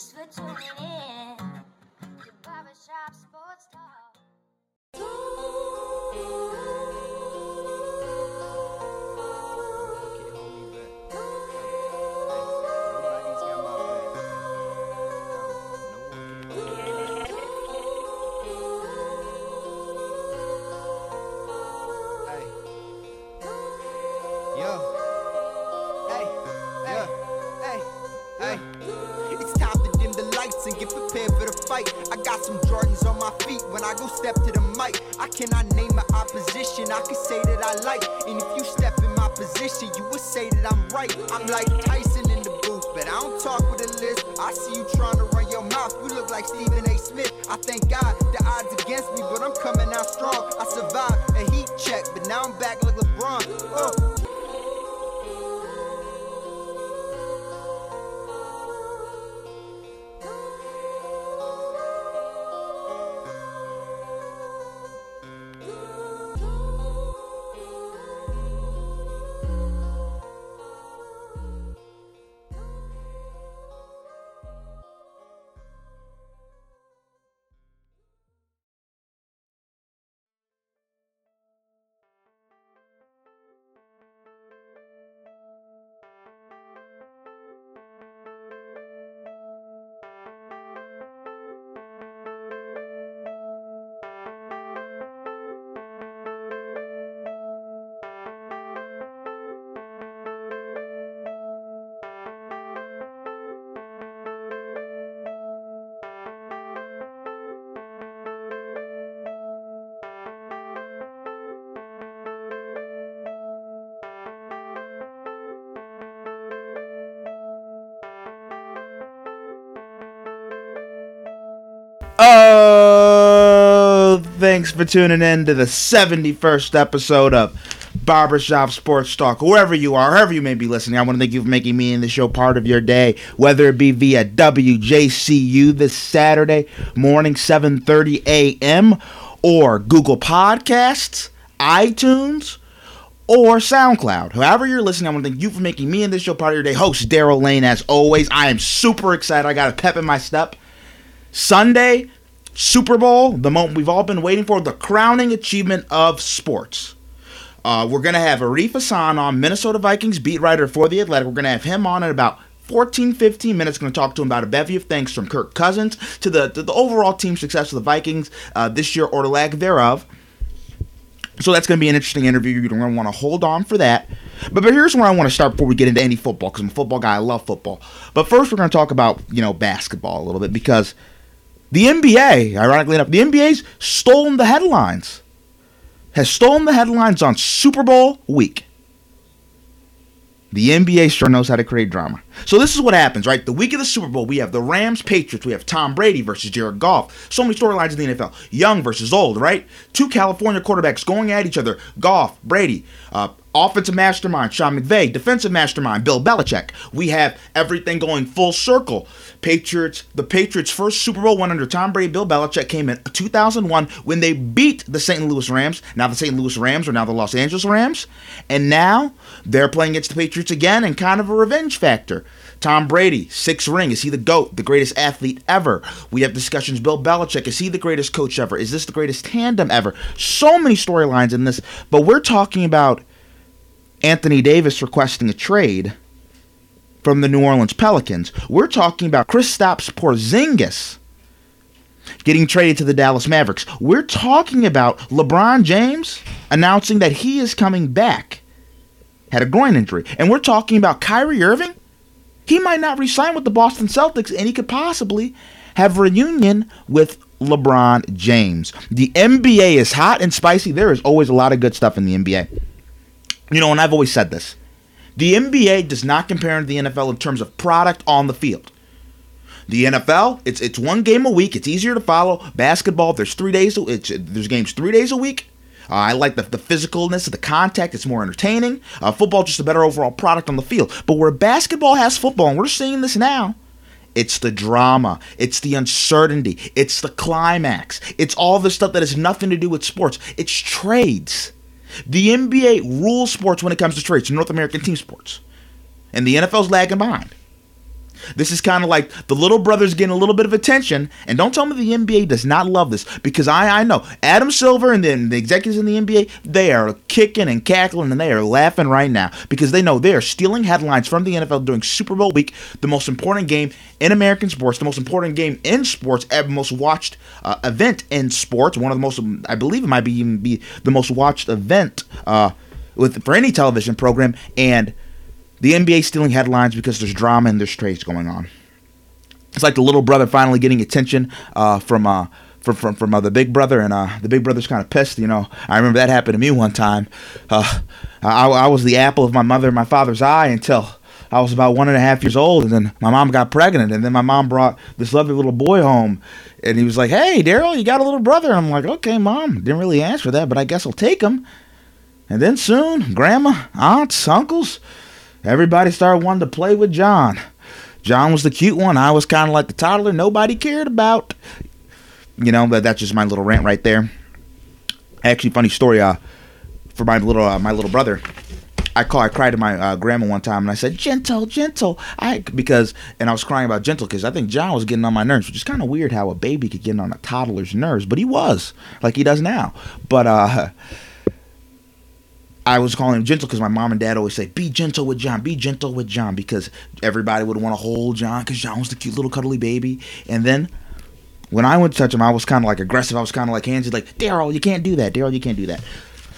Thanks for tuning in to Barbershop Sports Talk. It's Jordans on my feet when I go step to the mic. I cannot name my opposition, I can say that I like. And if you step in my position, you would say that I'm right. I'm like Tyson in the booth, but I don't talk with a list. I see you trying to run your mouth, you look like Stephen A. Smith. I thank God the odds against me, but I'm coming out strong. I survived a heat check, but now I'm back like LeBron. Uh. Oh, thanks for tuning in to the 71st episode of Barbershop Sports Talk. Wherever you are, wherever you may be listening, I want to thank you for making me and the show part of your day, whether it be via WJCU this Saturday morning, 7.30 a.m., or Google Podcasts, iTunes, or SoundCloud. However you're listening, I want to thank you for making me and this show part of your day. Host Daryl Lane, as always. I am super excited. I got a pep in my step. Sunday, Super Bowl, the moment we've all been waiting for, the crowning achievement of sports. Uh, we're going to have Arif Hassan on, Minnesota Vikings beat writer for The Athletic. We're going to have him on in about 14, 15 minutes. Going to talk to him about a bevy of things from Kirk Cousins to the, to the overall team success of the Vikings uh, this year or the lack thereof. So that's going to be an interesting interview. You're going to want to hold on for that. But, but here's where I want to start before we get into any football because I'm a football guy. I love football. But first, we're going to talk about you know basketball a little bit because the NBA, ironically enough, the NBA's stolen the headlines. Has stolen the headlines on Super Bowl week. The NBA sure knows how to create drama. So this is what happens, right? The week of the Super Bowl, we have the Rams Patriots, we have Tom Brady versus Jared Goff. So many storylines in the NFL. Young versus old, right? Two California quarterbacks going at each other. Goff, Brady, uh, offensive mastermind Sean McVay, defensive mastermind Bill Belichick. We have everything going full circle. Patriots, the Patriots' first Super Bowl win under Tom Brady, Bill Belichick came in 2001 when they beat the St. Louis Rams. Now the St. Louis Rams are now the Los Angeles Rams, and now they're playing against the Patriots again in kind of a revenge factor. Tom Brady, six ring. Is he the GOAT, the greatest athlete ever? We have discussions. Bill Belichick, is he the greatest coach ever? Is this the greatest tandem ever? So many storylines in this, but we're talking about Anthony Davis requesting a trade from the New Orleans Pelicans. We're talking about Kristaps Porzingis getting traded to the Dallas Mavericks. We're talking about LeBron James announcing that he is coming back. Had a groin injury. And we're talking about Kyrie Irving. He might not resign with the Boston Celtics and he could possibly have reunion with LeBron James. The NBA is hot and spicy. There is always a lot of good stuff in the NBA. You know, and I've always said this. The NBA does not compare to the NFL in terms of product on the field. The NFL, it's it's one game a week. It's easier to follow. Basketball, there's three days. It's, there's games three days a week. Uh, I like the, the physicalness of the contact. It's more entertaining. Uh, football, just a better overall product on the field. But where basketball has football, and we're seeing this now, it's the drama. It's the uncertainty. It's the climax. It's all the stuff that has nothing to do with sports. It's trades. The NBA rules sports when it comes to trades, North American team sports. And the NFL's lagging behind. This is kind of like the little brother's getting a little bit of attention, and don't tell me the NBA does not love this because I I know. Adam Silver and then the executives in the NBA they are kicking and cackling and they are laughing right now because they know they are stealing headlines from the NFL during Super Bowl week, the most important game in American sports, the most important game in sports, the most watched uh, event in sports, one of the most I believe it might be even be the most watched event uh, with for any television program and the NBA stealing headlines because there's drama and there's trades going on. It's like the little brother finally getting attention uh, from uh, from from from uh, the big brother, and uh, the big brother's kind of pissed. You know, I remember that happened to me one time. Uh, I, I was the apple of my mother and my father's eye until I was about one and a half years old, and then my mom got pregnant, and then my mom brought this lovely little boy home, and he was like, "Hey, Daryl, you got a little brother?" I'm like, "Okay, mom." Didn't really ask for that, but I guess I'll take him. And then soon, grandma, aunts, uncles, everybody started wanting to play with John. John was the cute one. I was kind of like the toddler nobody cared about. You know, that that's just my little rant right there. Actually, funny story. Uh, for my little uh, my little brother, I call I cried to my uh, grandma one time and I said gentle, gentle. I because and I was crying about gentle because I think John was getting on my nerves, which is kind of weird how a baby could get on a toddler's nerves, but he was like he does now. But uh, I was calling him gentle because my mom and dad always say, "Be gentle with John, be gentle with John," because everybody would want to hold John because John was the cute little cuddly baby. And then when I went to touch him, I was kind of like aggressive. I was kind of like handsy, like Daryl, you can't do that. Daryl, you can't do that.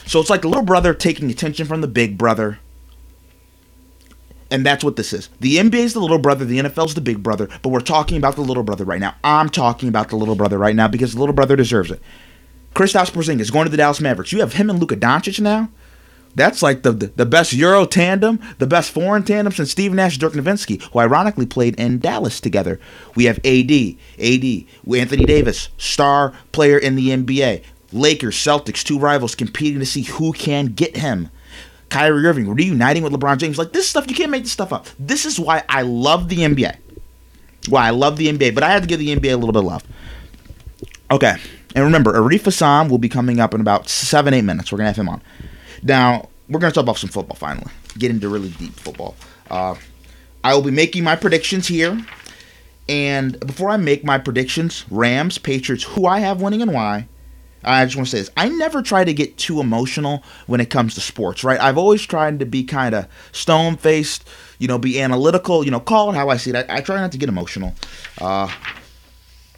So it's like the little brother taking attention from the big brother. And that's what this is. The NBA is the little brother, the NFL is the big brother, but we're talking about the little brother right now. I'm talking about the little brother right now because the little brother deserves it. Kristaps Porzingis going to the Dallas Mavericks. You have him and Luka Doncic now. That's like the, the, the best Euro tandem, the best foreign tandem since Steve Nash, Dirk Nowitzki, who ironically played in Dallas together. We have AD, AD, Anthony Davis, star player in the NBA. Lakers, Celtics, two rivals competing to see who can get him. Kyrie Irving reuniting with LeBron James. Like this stuff, you can't make this stuff up. This is why I love the NBA. Why I love the NBA, but I had to give the NBA a little bit of love. Okay, and remember, Arif Hassan will be coming up in about seven, eight minutes. We're gonna have him on. Now, we're going to talk about some football finally. Get into really deep football. Uh, I will be making my predictions here. And before I make my predictions, Rams, Patriots, who I have winning and why, I just want to say this. I never try to get too emotional when it comes to sports, right? I've always tried to be kind of stone faced, you know, be analytical, you know, call it how I see it. I, I try not to get emotional. Uh,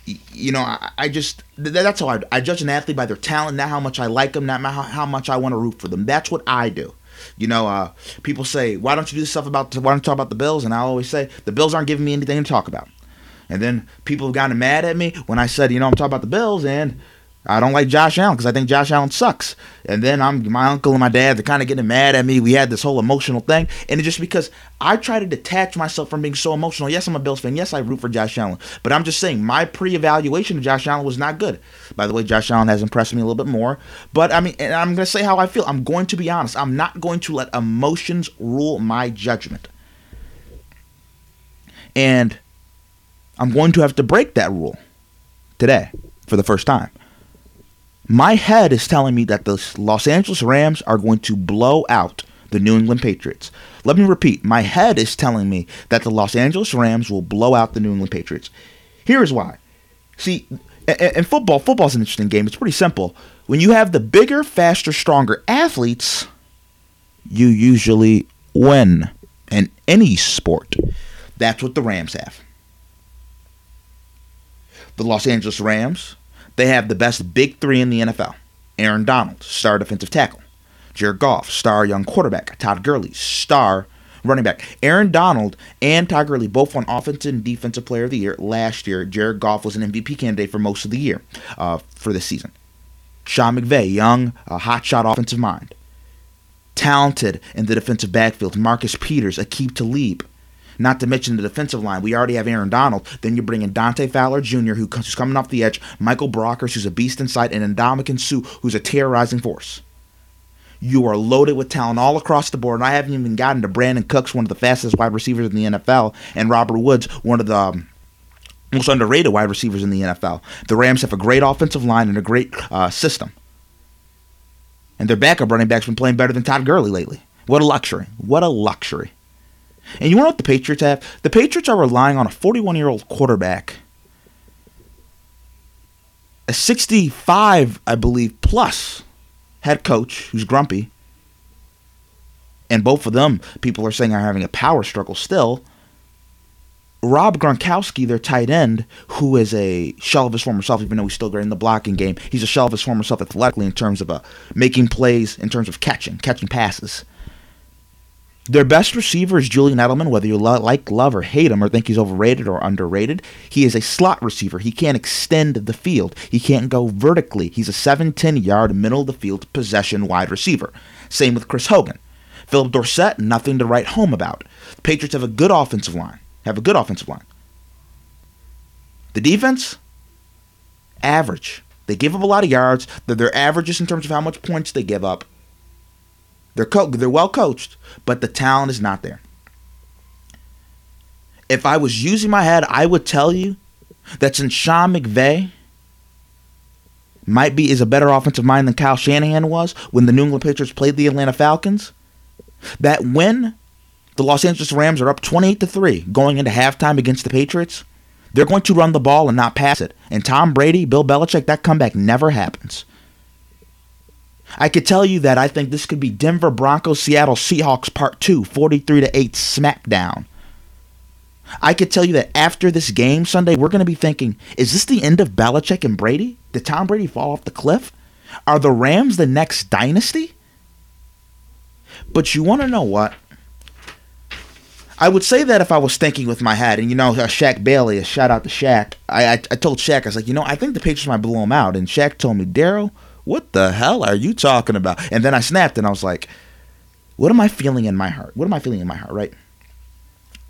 you know, I, I just that's how I, I judge an athlete by their talent, not how much I like them, not how, how much I want to root for them. That's what I do. You know, uh, people say, "Why don't you do this stuff about? Why don't you talk about the Bills?" And I always say, "The Bills aren't giving me anything to talk about." And then people have gotten mad at me when I said, "You know, I'm talking about the Bills," and I don't like Josh Allen because I think Josh Allen sucks. And then I'm my uncle and my dad they're kind of getting mad at me. We had this whole emotional thing, and it's just because I try to detach myself from being so emotional. Yes, I'm a Bills fan. Yes, I root for Josh Allen, but I'm just saying my pre-evaluation of Josh Allen was not good. By the way, Josh Allen has impressed me a little bit more. But I mean, and I'm gonna say how I feel. I'm going to be honest. I'm not going to let emotions rule my judgment, and I'm going to have to break that rule today for the first time. My head is telling me that the Los Angeles Rams are going to blow out the New England Patriots. Let me repeat. My head is telling me that the Los Angeles Rams will blow out the New England Patriots. Here is why. See, in football, football's an interesting game. It's pretty simple. When you have the bigger, faster, stronger athletes, you usually win in any sport. That's what the Rams have. The Los Angeles Rams they have the best big three in the NFL Aaron Donald, star defensive tackle. Jared Goff, star young quarterback. Todd Gurley, star running back. Aaron Donald and Todd Gurley both won Offensive and Defensive Player of the Year last year. Jared Goff was an MVP candidate for most of the year uh, for this season. Sean McVay, young, uh, hotshot offensive mind. Talented in the defensive backfield. Marcus Peters, Aqib Talib, not to mention the defensive line. We already have Aaron Donald. Then you're bringing Dante Fowler Jr., who's coming off the edge, Michael Brockers, who's a beast inside, and Ndamukong Suh, who's a terrorizing force. You are loaded with talent all across the board. And I haven't even gotten to Brandin Cooks, one of the fastest wide receivers in the NFL, and Robert Woods, one of the um, most underrated wide receivers in the NFL. The Rams have a great offensive line and a great uh, system. And their backup running back's been playing better than Todd Gurley lately. What a luxury. What a luxury. And you want know what the Patriots have? The Patriots are relying on a 41 year old quarterback, a 65, I believe, plus head coach who's grumpy. And both of them, people are saying, are having a power struggle still. Rob Gronkowski, their tight end, who is a shell of his former self, even though he's still great in the blocking game, he's a shell of his former self athletically in terms of uh, making plays, in terms of catching, catching passes. Their best receiver is Julian Edelman, whether you lo- like, love, or hate him, or think he's overrated or underrated. He is a slot receiver. He can't extend the field. He can't go vertically. He's a 7-10 yard, middle of the field possession wide receiver. Same with Chris Hogan. Phillip Dorsett, nothing to write home about. The Patriots have a good offensive line. Have a good offensive line. The defense, average. They give up a lot of yards. They're, they're averages in terms of how much points they give up. They're co- they're well coached, but the talent is not there. If I was using my head, I would tell you that since Sean McVay might be is a better offensive mind than Kyle Shanahan was when the New England Patriots played the Atlanta Falcons, that when the Los Angeles Rams are up 28 to 3 going into halftime against the Patriots, they're going to run the ball and not pass it. And Tom Brady, Bill Belichick, that comeback never happens. I could tell you that I think this could be Denver Broncos Seattle Seahawks part 2, 43 to 8 smackdown. I could tell you that after this game Sunday, we're going to be thinking, is this the end of Belichick and Brady? Did Tom Brady fall off the cliff? Are the Rams the next dynasty? But you want to know what? I would say that if I was thinking with my head, and you know, Shaq Bailey, a shout out to Shaq. I, I I told Shaq, I was like, you know, I think the Patriots might blow him out, and Shaq told me, Daryl, what the hell are you talking about? And then I snapped, and I was like, what am I feeling in my heart? What am I feeling in my heart, right?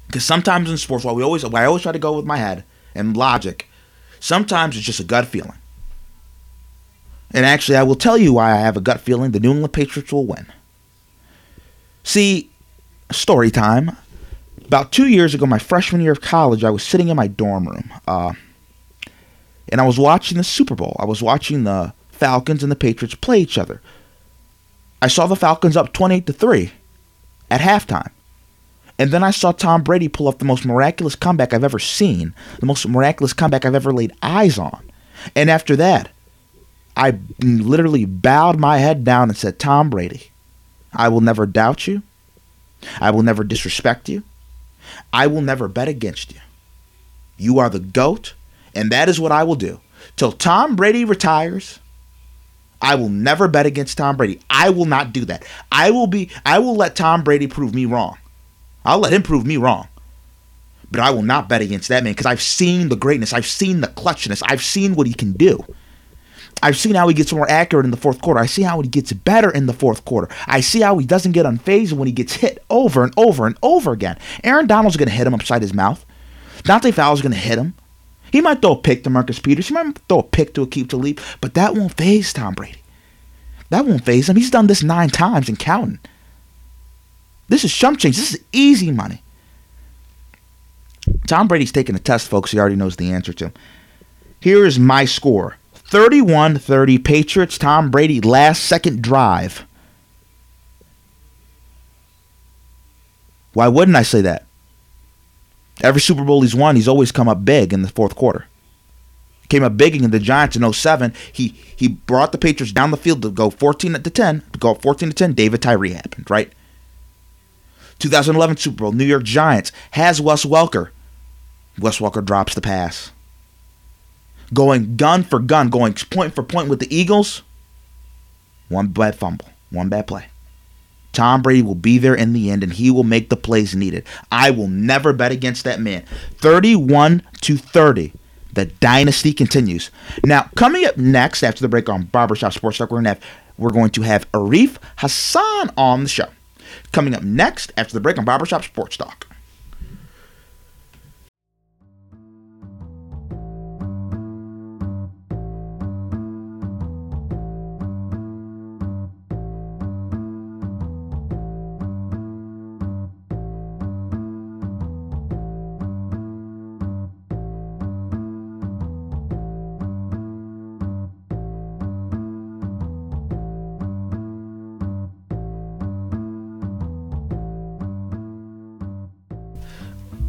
Because sometimes in sports, while we always, I always try to go with my head and logic, sometimes it's just a gut feeling. And actually, I will tell you why I have a gut feeling the New England Patriots will win. See, story time. About two years ago, my freshman year of college, I was sitting in my dorm room, uh, and I was watching the Super Bowl. I was watching the Falcons and the Patriots play each other. I saw the Falcons up 28 to 3 at halftime. And then I saw Tom Brady pull off the most miraculous comeback I've ever seen, the most miraculous comeback I've ever laid eyes on. And after that, I literally bowed my head down and said, Tom Brady, I will never doubt you. I will never disrespect you. I will never bet against you. You are the GOAT, and that is what I will do. Till Tom Brady retires, I will never bet against Tom Brady. I will not do that. I will be I will let Tom Brady prove me wrong. I'll let him prove me wrong. But I will not bet against that man because I've seen the greatness. I've seen the clutchness. I've seen what he can do. I've seen how he gets more accurate in the fourth quarter. I see how he gets better in the fourth quarter. I see how he doesn't get unfazed when he gets hit over and over and over again. Aaron Donald's going to hit him upside his mouth. Dante Fowler's going to hit him. He might throw a pick to Marcus Peters. He might throw a pick to Aqib Talib, but that won't faze Tom Brady. That won't faze him. He's done this nine times and counting. This is chump change. This is easy money. Tom Brady's taking a test, folks. He already knows the answer to. Here is my score 31 30 Patriots. Tom Brady, last second drive. Why wouldn't I say that? Every Super Bowl he's won, he's always come up big in the fourth quarter. Came up big in the Giants in 07. He he brought the Patriots down the field to go 14 to 10. To go 14 to 10, David Tyree happened, right? 2011 Super Bowl, New York Giants has Wes Welker. Wes Welker drops the pass. Going gun for gun, going point for point with the Eagles. One bad fumble, one bad play. Tom Brady will be there in the end and he will make the plays needed. I will never bet against that man. 31 to 30. The dynasty continues. Now, coming up next after the break on Barbershop Sports Talk, we're going to have we're going to have Arif Hassan on the show. Coming up next after the break on Barbershop Sports Talk.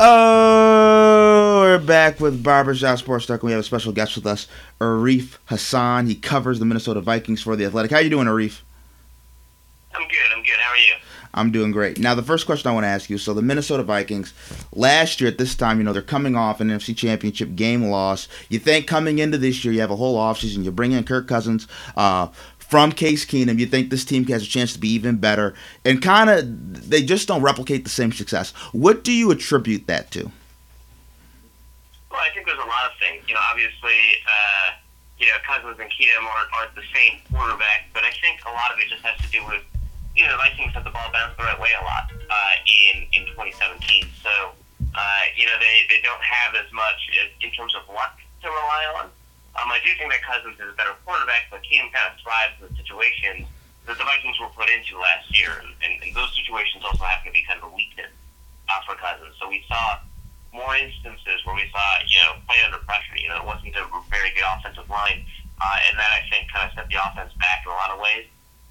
Oh, we're back with Barbershop Sports Talk. We have a special guest with us, Arif Hassan. He covers the Minnesota Vikings for the Athletic. How you doing, Arif? I'm good. I'm good. How are you? I'm doing great. Now, the first question I want to ask you: so the Minnesota Vikings, last year at this time, you know, they're coming off an NFC Championship game loss. You think coming into this year, you have a whole offseason, you bring in Kirk Cousins. Uh, from Case Keenum, you think this team has a chance to be even better, and kind of they just don't replicate the same success. What do you attribute that to? Well, I think there's a lot of things. You know, obviously, uh, you know, Cousins and Keenum aren't, aren't the same quarterback, but I think a lot of it just has to do with you know, the Vikings have the ball bounced the right way a lot uh, in in 2017. So, uh, you know, they, they don't have as much in terms of luck to rely on. Um, I do think that Cousins is a better quarterback, but Keenum kind of thrives in the situations that the Vikings were put into last year, and, and, those situations also happen to be kind of a weakness uh, for Cousins. So we saw more instances where we saw, you know, play under pressure. You know, it wasn't a very good offensive line, uh, and that I think kind of set the offense back in a lot of ways.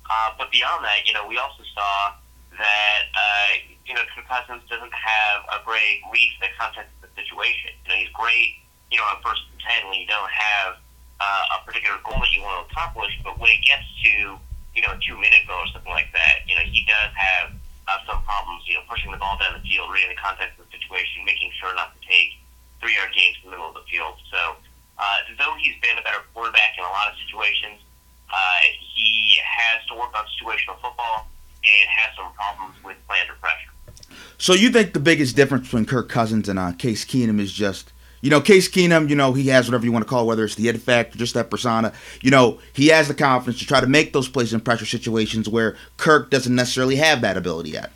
Uh, but beyond that, you know, we also saw that uh, you know Cousins doesn't have a great read for the context of the situation. You know, he's great, you know, on first and ten when you don't have uh, a particular goal that you want to accomplish. But when it gets to you know a two minute goal or something like that, you know, he does have uh, some problems. You know, pushing the ball down the field, reading the context of the situation, making sure not to take three yard gains in the middle of the field. So. Uh, though he's been a better quarterback in a lot of situations, uh, he has to work on situational football and has some problems with play under pressure. So you think the biggest difference between Kirk Cousins and uh, Case Keenum is just, you know, Case Keenum, you know, he has whatever you want to call it, whether it's the ed factor, just that persona. You know, he has the confidence to try to make those plays in pressure situations where Kirk doesn't necessarily have that ability yet.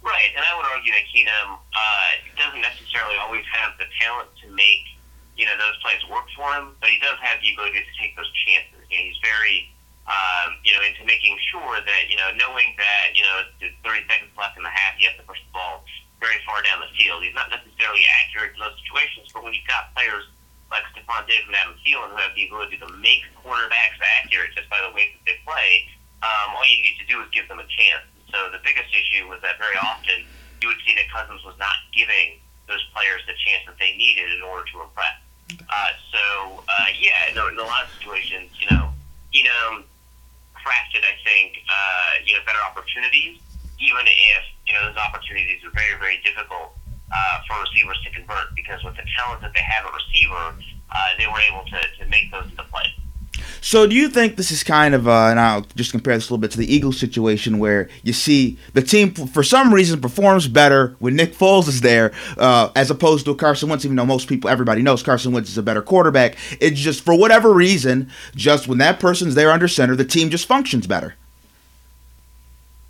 Right, and I would argue that Keenum uh, doesn't necessarily always have the talent to make you know, those plays work for him, but he does have the ability to take those chances. You know, he's very, um, you know, into making sure that, you know, knowing that, you know, there's 30 seconds left in the half, he has to push the ball very far down the field. He's not necessarily accurate in those situations, but when you've got players like Stefon Diggs and Adam Thielen who have the ability to make quarterbacks accurate just by the way that they play, um, all you need to do is give them a chance. So the biggest issue was that very often you would see that Cousins was not giving those players the chance that they needed in order to impress. Uh, so uh, yeah, in, in a lot of situations, you know, you know, crafted, I think, uh, you know, better opportunities, even if you know those opportunities are very, very difficult uh, for receivers to convert because with the talent that they have at receiver, uh, they were able to, to make those into play. So, do you think this is kind of, uh, and I'll just compare this a little bit to the Eagles situation where you see the team, for some reason, performs better when Nick Foles is there, uh, as opposed to Carson Wentz, even though most people, everybody knows Carson Wentz is a better quarterback. It's just, for whatever reason, just when that person's there under center, the team just functions better.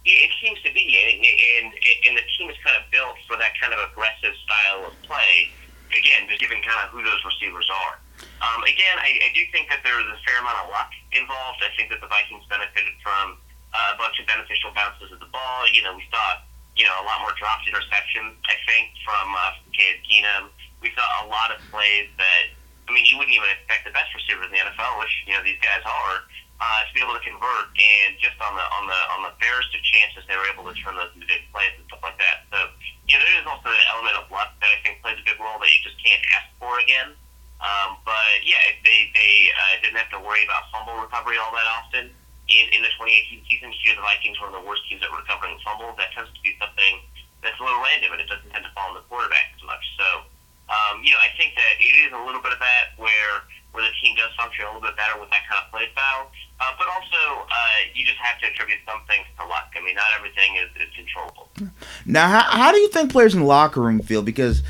It seems to be, and, and, and the team is kind of built for that kind of aggressive style of play. Again, just given kind of who those receivers are. Um, again, I, I do think that there was a fair amount of luck involved. I think that the Vikings benefited from uh, a bunch of beneficial bounces of the ball. You know, we saw you know a lot more dropped interceptions. I think from uh, Case Keenum. We saw a lot of plays that I mean you wouldn't even expect the best receivers in the NFL, which you know these guys are, uh, to be able to convert. And just on the on the on the fairest of chances, they were able to turn those into big plays and stuff like that. So you know there is also an element of luck that I think plays a big role that you just can't ask for again. Um, but yeah, they they uh, didn't have to worry about fumble recovery all that often. In, in the 2018 season, year the Vikings were one of the worst teams at recovering fumbles. That tends to be something that's a little random, and it doesn't tend to fall on the quarterback as much. So, um, you know, I think that it is a little bit of that where where the team does function a little bit better with that kind of play style. Uh, but also, uh, you just have to attribute some things to luck. I mean, not everything is, is controllable. Now, how, how do you think players in the locker room feel? Because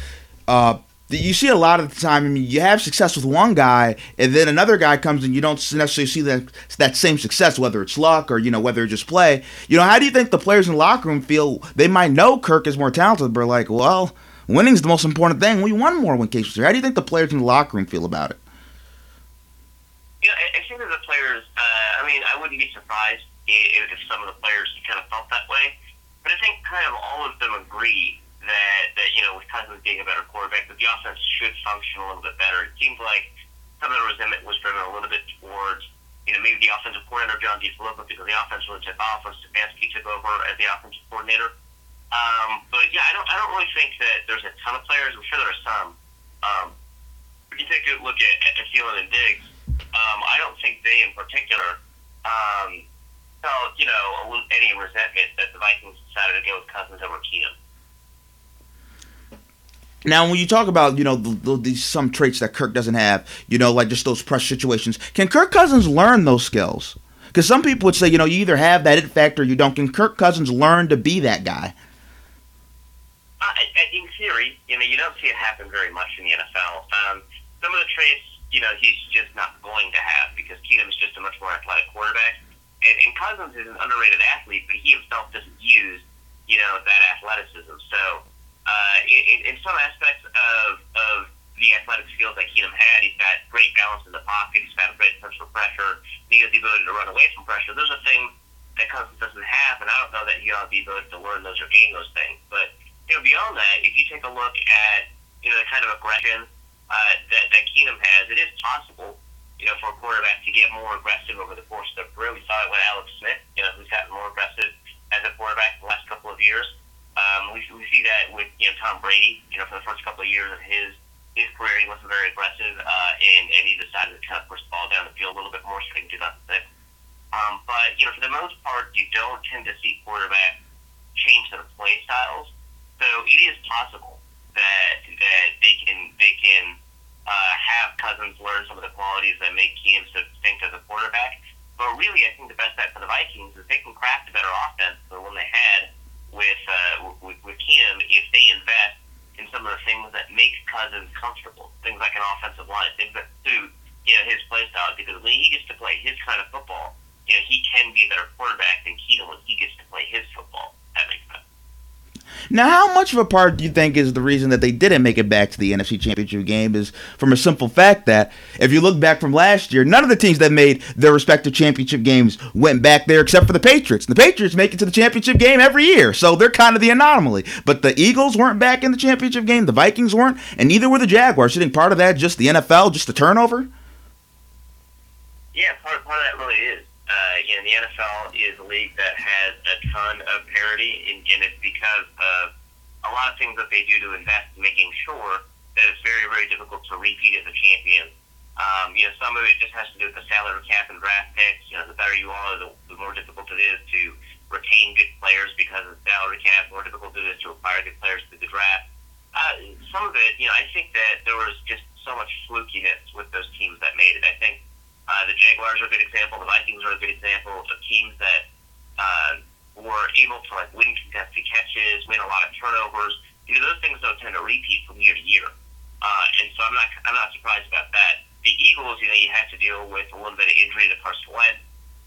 uh, you see a lot of the time. I mean, you have success with one guy, and then another guy comes, and you don't necessarily see that that same success, whether it's luck or you know whether it's just play. You know, how do you think the players in the locker room feel? They might know Kirk is more talented, but like, well, winning's the most important thing. We won more when Case was here. How do you think the players in the locker room feel about it? I, I think that the players. Uh, I mean, I wouldn't be surprised if, if some of the players kind of felt that way, but I think kind of all of them agree that, that you know, with Cousins being a better quarterback, that the offense should function a little bit better. It seems like some of the resentment was driven a little bit towards, you know, maybe the offensive coordinator, John DeFilippo, because the offense really took off when Stefanski took over as the offensive coordinator. Um, but yeah, I don't I don't really think that there's a ton of players. I'm sure there are some. Um, if you take a look at, at Thielen and Diggs, um, I don't think they in particular um, felt you know any resentment that the Vikings decided to go with Cousins over Keenum. Now, when you talk about you know the, the, these some traits that Kirk doesn't have, you know, like just those pressure situations, can Kirk Cousins learn those skills? Because some people would say, you know, you either have that it factor or you don't. Can Kirk Cousins learn to be that guy? Uh, in theory, you know, you don't see it happen very much in the NFL. Um, some of the traits, you know, he's just not going to have because Keenum's just a much more athletic quarterback, and, and Cousins is an underrated athlete, but he himself doesn't use, you know, that athleticism. So, uh, in, in some aspects of of the athletic skills that Keenum had, he's got great balance in the pocket. He's got a great sense for pressure. and He has the ability to run away from pressure. Those are things that Cousins doesn't have, and I don't know that he has the ability to learn those or gain those things. But you know, beyond that, if you take a look at you know the kind of aggression uh, that that Keenum has, it is possible, you know, for a quarterback to get more aggressive over the course of their career. We saw it with Alex Smith, you know, who's gotten more aggressive as a quarterback the last couple of years. Um, we, we see that with you know Tom Brady. You know, for the first couple of years of his his career, he wasn't very aggressive, uh, and and he decided to kind of push the ball down the field a little bit more starting in 2006. Um, but you know, for the most part, you don't tend to see quarterbacks change their play styles. So it is possible that that they can they can uh, have Cousins learn some of the qualities that make so distinct as a quarterback. But really, I think the best bet for the Vikings is they can craft a better offense than the one they had with uh, with, with Keenum if they invest in some of the things that make Cousins comfortable, things like an offensive line, things that suit you know his play style. Because when he gets to play his kind of football, you know he can be a better quarterback than Keenum when he gets to play his football. That makes sense. Now, how much of a part do you think is the reason that they didn't make it back to the NFC Championship game is from a simple fact that if you look back from last year, none of the teams that made their respective championship games went back there except for the Patriots. The Patriots make it to the championship game every year, so they're kind of the anomaly. But the Eagles weren't back in the championship game, the Vikings weren't, and neither were the Jaguars. Think part of that just the NFL, just the turnover? Yeah, part, part of that really is. Uh, you know, the NFL is a league that has a ton of parity, and, and it's because of a lot of things that they do to invest in making sure that it's very, very difficult to repeat as a champion. Um, you know, some of it just has to do with the salary cap and draft picks. You know, the better you are, the, the more difficult it is to retain good players because of the salary cap. More difficult it is to acquire good players through the draft. Uh, some of it, you know, I think that there was just so much flukiness with those teams that made it. I think uh, the Jaguars are a good example. The Vikings are a good example of teams that uh, were able to like win contested catches, win a lot of turnovers. You know, those things don't tend to repeat from year to year, uh, and so I'm not I'm not surprised about that. The Eagles, you know, you had to deal with a little bit of injury to Carson Wentz,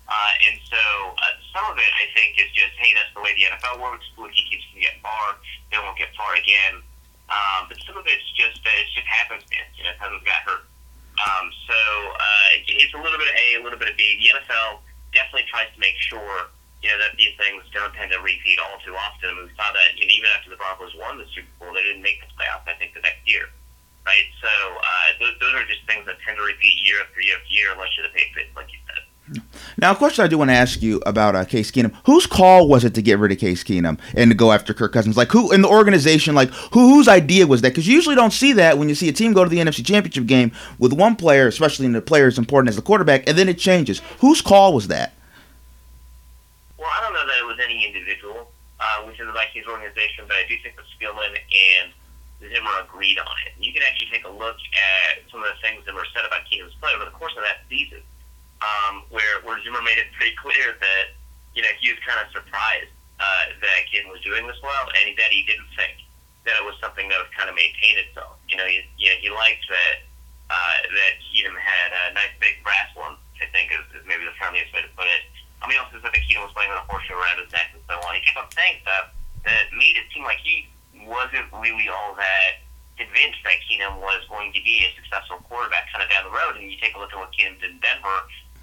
uh, and so uh, some of it I think is just hey, that's the way the NFL works. Fluky teams can get far, they won't get far again. Um, but some of it's just uh, it's just happenstance. You know, Cousins got hurt. Um, so uh, it's a little bit of A, a little bit of B. The NFL definitely tries to make sure you know that these things don't tend to repeat all too often. We saw that you know, even after the Broncos won the Super Bowl, they didn't make the playoffs. I think the next year, right? So uh, those, those are just things that tend to repeat year after year after year, unless you're the Patriots, like you said. Now, a question I do want to ask you about uh, Case Keenum. Whose call was it to get rid of Case Keenum and to go after Kirk Cousins? Like, who in the organization, like, who whose idea was that? Because you usually don't see that when you see a team go to the NFC Championship game with one player, especially in the player as important as the quarterback, and then it changes. Whose call was that? Well, I don't know that it was any individual uh, within the Vikings organization, but I do think that Spielman and Zimmer agreed on it. You can actually take a look at some of the things that were said about Keenum's play over the course of that season, um, where where Zimmer made it pretty clear that you know he was kind of surprised uh, that Keenum was doing this well, and that he didn't think that it was something that would kind of maintain itself. You know, he, you know, he liked that uh, that Keenum had a nice big brass one. I think is, is maybe the friendliest way to put it. I mean, also said that Keenum was playing with a horseshoe around his neck and so on. He kept on saying stuff that made it seem like he wasn't really all that convinced that Keenum was going to be a successful quarterback kind of down the road. And you take a look at what Keenum did in Denver,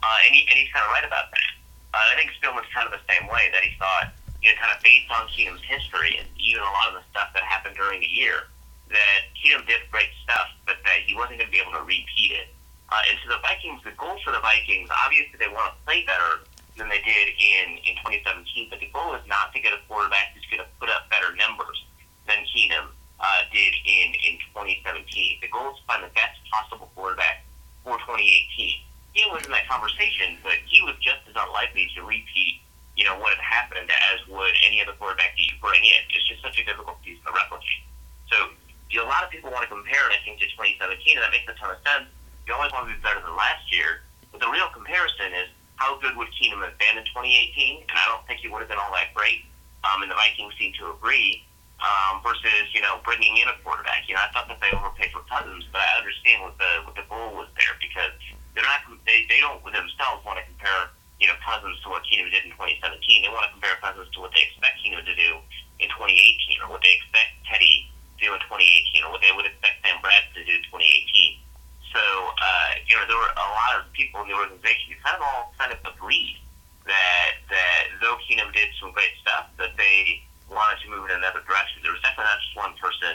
uh, and, he, and he's kind of right about that. Uh, I think Spielman's kind of the same way, that he thought, you know, kind of based on Keenum's history and even a lot of the stuff that happened during the year, that Keenum did great stuff, but that he wasn't going to be able to repeat it. Uh, and so the Vikings, the goal for the Vikings, obviously they want to play better, than they did in, in 2017. But the goal is not to get a quarterback who's going to put up better numbers than Keenum uh, did in, in 2017. The goal is to find the best possible quarterback for 2018. He was in that conversation, but he was just as unlikely to repeat, you know, what had happened as would any other quarterback that you bring in. It's just such a difficult season to replicate. So you know, a lot of people want to compare I think, to 2017, and that makes a ton of sense. You always want to be better than last year, but the real comparison is how good would Keenum have been in 2018? And I don't think he would have been all that great. Um, and the Vikings seem to agree. Um, versus, you know, bringing in a quarterback. You know, I thought that they overpaid for Cousins, but I understand what the what the goal was there because they're not they they don't themselves want to compare you know Cousins to what Keenum did in 2017. They want to compare Cousins to what they expect Keenum to do in 2018 or what they expect Teddy to do in 2018 or what they would expect Sam Brad to do in 2018. So uh, you know there were a lot of people in the organization who kind of all kind of agreed that that though Keenum did some great stuff, that they wanted to move in another direction. There was definitely not just one person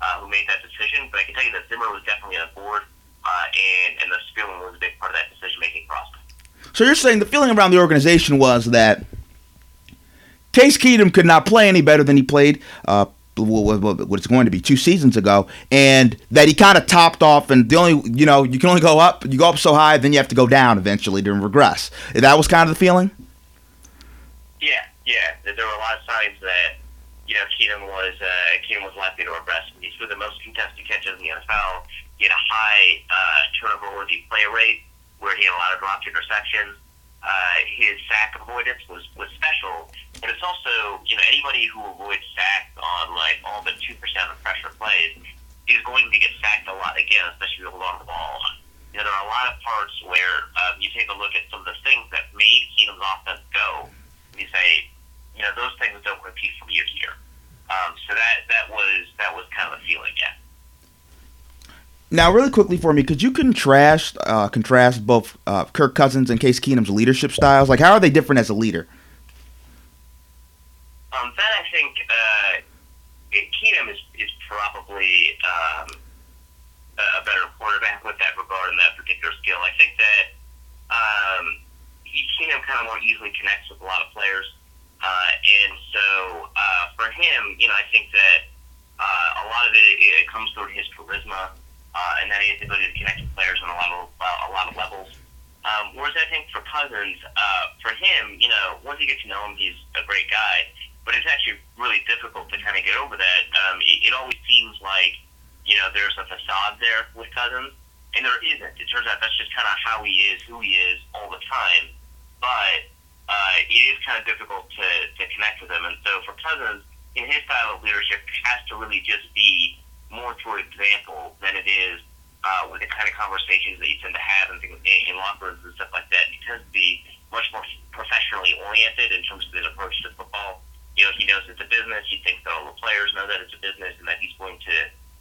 uh, who made that decision, but I can tell you that Zimmer was definitely on board, uh, and, and the Spielman was a big part of that decision making process. So you're saying the feeling around the organization was that Case Keenum could not play any better than he played uh, what it's going to be two seasons ago, and that he kind of topped off. And the only, you know, you can only go up. You go up so high, then you have to go down eventually to regress. That was kind of the feeling. Yeah, yeah. There were a lot of signs that you know Keenum was uh, Keenum was likely to regress. He threw the most contested catches in the NFL. He had a high uh, turnover-worthy play rate, where he had a lot of dropped interceptions. Uh, his sack avoidance was was special, but it's also you know anybody who avoids sacks on like all but two percent of pressure plays is going to get sacked a lot again, especially hold on the ball. You know, there are a lot of parts where um, you take a look at some of the things that made Keenum's offense go. And you say, you know, those things don't repeat from year to year. Um, so that that was that was kind of a feeling, yeah. Now, really quickly for me, could you contrast uh, contrast both uh, Kirk Cousins and Case Keenum's leadership styles? Like, how are they different as a leader? Um, that I think uh, Keenum is is probably um, a better quarterback with that regard and that particular skill. I think that um, Keenum kind of more easily connects with a lot of players, uh, and so uh, for him, you know, I think that uh, a lot of it, it comes through his charisma uh, and then he has the ability to connect with players on a lot of uh, a lot of levels. Um, whereas I think for Cousins, uh, for him, you know, once you get to know him, he's a great guy. But it's actually really difficult to kind of get over that. Um, it, it always seems like, you know, there's a facade there with Cousins, and there isn't. It turns out that's just kind of how he is, who he is all the time. But uh, it is kind of difficult to, to connect with him. And so for Cousins, in his style of leadership, has to really just be more through example than it is uh, with the kind of conversations that you tend to have in, things in locker rooms and stuff like that. He tends to be much more professionally oriented in terms of his approach to football. You know, he knows it's a business. He thinks that all the players know that it's a business and that he's going to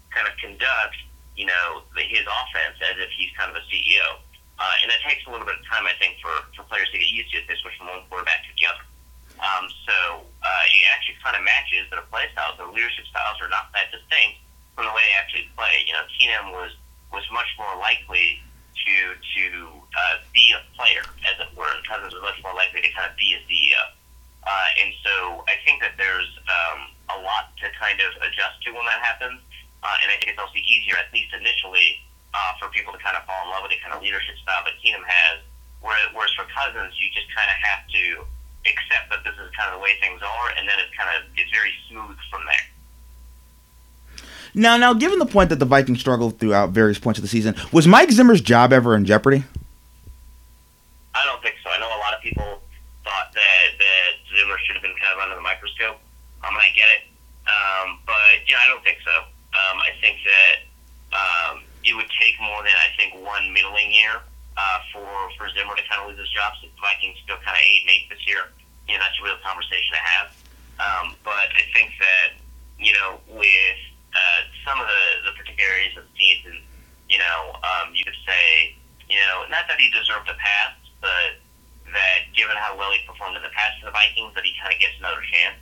kind of conduct, you know, the, his offense as if he's kind of a CEO. Uh, and that takes a little bit of time, I think, for, for players to get used to this, switch from one quarterback to the other. Um, so uh, it actually kind of matches their play styles. Their leadership styles are not that distinct from the way they actually play. You know, Keenum was was much more likely to to uh, be a player, as it were, Cousins was much more likely to kind of be a CEO. Uh, and so I think that there's um, a lot to kind of adjust to when that happens. Uh, and I think it's also easier, at least initially, uh, for people to kind of fall in love with the kind of leadership style that Keenum has. Whereas for Cousins, you just kind of have to accept that this is kind of the way things are, and then it's kind of it's very smooth from there. Now, now, given the point that the Vikings struggled throughout various points of the season, was Mike Zimmer's job ever in jeopardy? I don't think so. I know a lot of people thought that that Zimmer should have been kind of under the microscope. Um, I get it, um, but you know, I don't think so. Um, I think that um, it would take more than I think one middling year uh, for for Zimmer to kind of lose his job. So the Vikings go kind of eight and eight this year. You know, that's a real conversation to have. Um, but I think that you know with uh, some of the, the particular areas of the season, you know, um, you could say, you know, not that he deserved a pass, but that given how well he performed in the past for the Vikings, that he kind of gets another chance.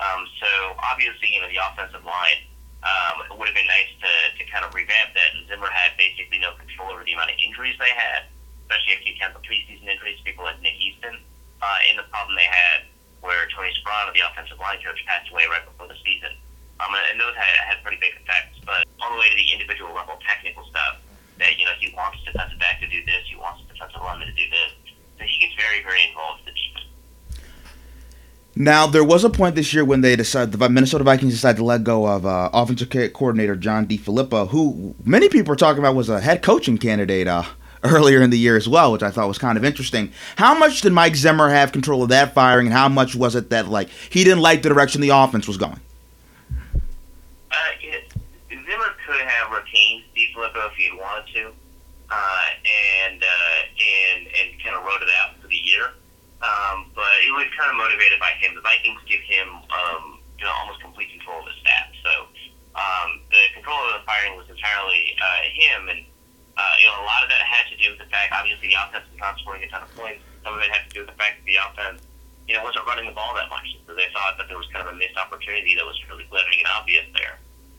Um, so obviously, you know, the offensive line, um, it would have been nice to, to kind of revamp that. And Zimmer had basically no control over the amount of injuries they had, especially if you count the preseason injuries, people like Nick Easton. uh, in the problem they had where Tony Sparano, the offensive line coach, passed away right before the season. Um, and those had, had pretty big effects. But all the way to the individual level technical stuff, that you know he wants defensive back to do this, he wants defensive lineman to do this. So he gets very, very involved in the defense. Now there was a point this year when they decided the Minnesota Vikings decided to let go of uh, offensive coordinator John DeFilippo, who many people are talking about was a head coaching candidate uh, earlier in the year as well, which I thought was kind of interesting. How much did Mike Zimmer have control of that firing, and how much was it that like he didn't like the direction the offense was going? Uh, it, Zimmer could have retained if he had wanted to, uh, and uh, and and kind of wrote it out for the year. Um, but it was kind of motivated by him. The Vikings give him, um, you know, almost complete control of the staff. So um, the control of the firing was entirely uh, him, and uh, you know, a lot of that had to do with the fact, obviously, the offense was not scoring a ton of points. Some of it had to do with the fact that the offense, you know, wasn't running the ball that much. So they thought that there was kind of a missed opportunity that was really glaring and obvious there.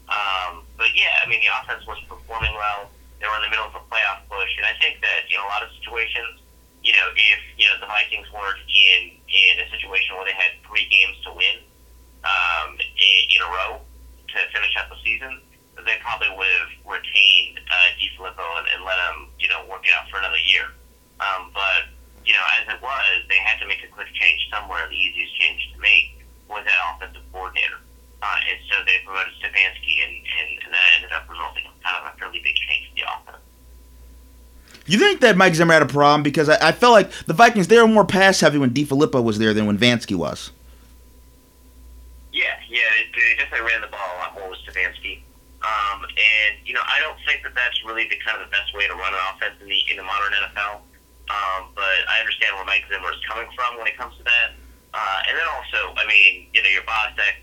Um, but yeah, I mean, the offense was performing well. They were in the middle of a playoff push, and I think that you know a lot of situations you know, if you know the Vikings weren't in in a situation where they had three games to win um, in, in a row to finish out the season, they probably would have retained uh, DeFilippo and, and let him, you know, work it out for another year. Um, but you know, as it was, they had to make a quick change somewhere. The easiest change to make was that offensive coordinator. Uh, and so they promoted Stefanski, and, and, and that ended up resulting in kind of a fairly big change in the offense. You think that Mike Zimmer had a problem because I, I felt like the Vikings they were more pass heavy when DeFilippo was there than when Vansky was. Yeah, yeah, they, they definitely ran the ball a lot more with Stefanski. Um, and you know, I don't think that that's really the kind of the best way to run an offense in the in the modern NFL. Um, but I understand where Mike Zimmer is coming from when it comes to that. Uh, and then also, I mean, you know, your boss asks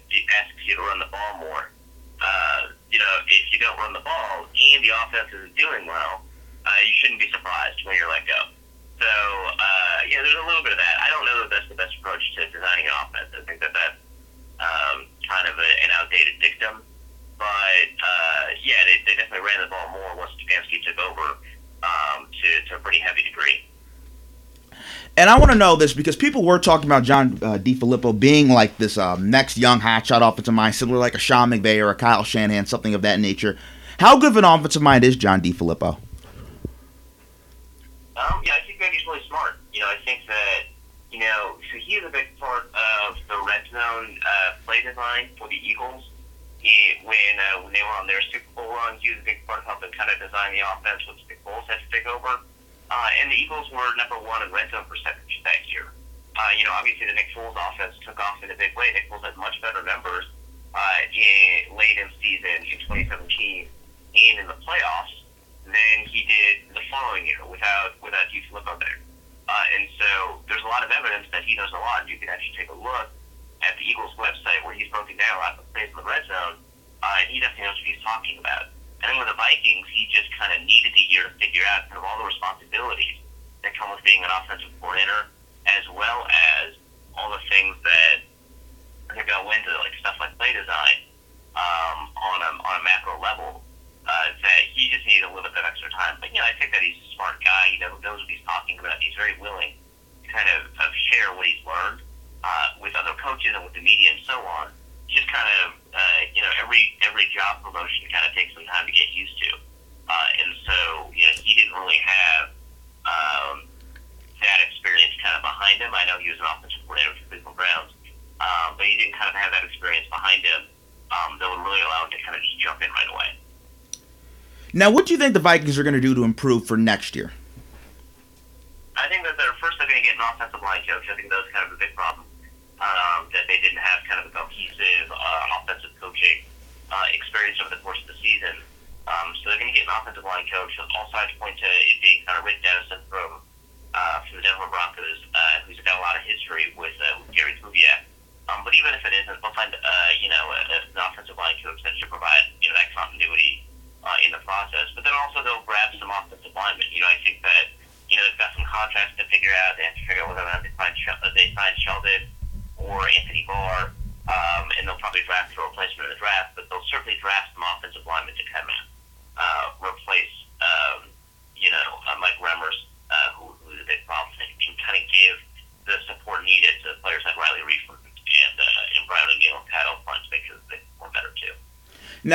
you to run the ball more. Uh, you know, if you don't run the ball and the offense isn't doing well, uh, you shouldn't be surprised when you're let go. So, uh, yeah, there's a little bit of that. I don't know that that's the best approach to designing an offense. I think that that's um, kind of a, an outdated dictum. But, uh, yeah, they, they definitely ran the ball more once Stefanski took over um, to, to a pretty heavy degree. And I want to know this because people were talking about John uh, DeFilippo being like this um, next young hotshot offensive mind, similar like a Sean McVay or a Kyle Shanahan, something of that nature. How good of an offensive mind is John DeFilippo? Um, yeah, I think that he's really smart. You know, I think that, you know, so he's a big part of the red zone uh, play design for the Eagles. He, when uh, when they were on their Super Bowl run, he was a big part of helping kind of design the offense once Nick Foles had to take over. Uh, and the Eagles were number one in red zone percentage that year. Uh, you know, obviously the Nick Foles offense took off in a big way. Nick Foles had much better numbers uh, in late in season in 2017 and in the playoffs than he did the following year without without DeFilippo there. Uh, and so there's a lot of evidence that he knows a lot. You can actually take a look at the Eagles website where he's broken down a lot of plays in the red zone, uh, and he definitely knows what he's talking about. And then with the Vikings, he just kind of needed the year to figure out kind of all the responsibilities that come with being an offensive coordinator, as well as all the things that go into like stuff like play design um, on a on a macro level uh, that he just needed a little bit of extra time. But you know, I think that he's a smart guy. You know, who knows what he's talking about. He's very willing to kind of, of share what he's learned uh, with other coaches and with the media and so on. Just kind of, uh, you know, every every job promotion kind of takes some time to get used to. Uh, and so, you know, he didn't really have um, that experience kind of behind him. I know he was an offensive coordinator for Cleveland Browns, um, but he didn't kind of have that experience behind him um, that would really allow him to kind of just jump in right away. Now, what do you think the Vikings are going to do to improve for next year? I think that they're first they're going to get an offensive line coach. I think that was kind of a big problem um, that they didn't have kind of a cohesive uh, offensive coaching uh, experience over the course of the season. Um, so they're going to get an offensive line coach. All sides point to it being kind of Rick Dennison from uh, from the Denver Broncos, uh, who's got a lot of history with, uh, with Gary Kubiak. Um, but even if it isn't, they'll find uh, you know a, an offensive line coach that should provide you know that continuity uh, in the process. But then also they'll grab some offensive linemen. You know, I think that you know they've got some contracts to figure out. They have to figure out whether or not they find uh, they find Sheldon or Anthony Barr, um, and they'll probably draft a replacement in the draft. But they'll certainly draft some offensive linemen to kind of uh, replace um, you know uh, Mike Remmers, uh, who, who's a big problem, and can kind of give the support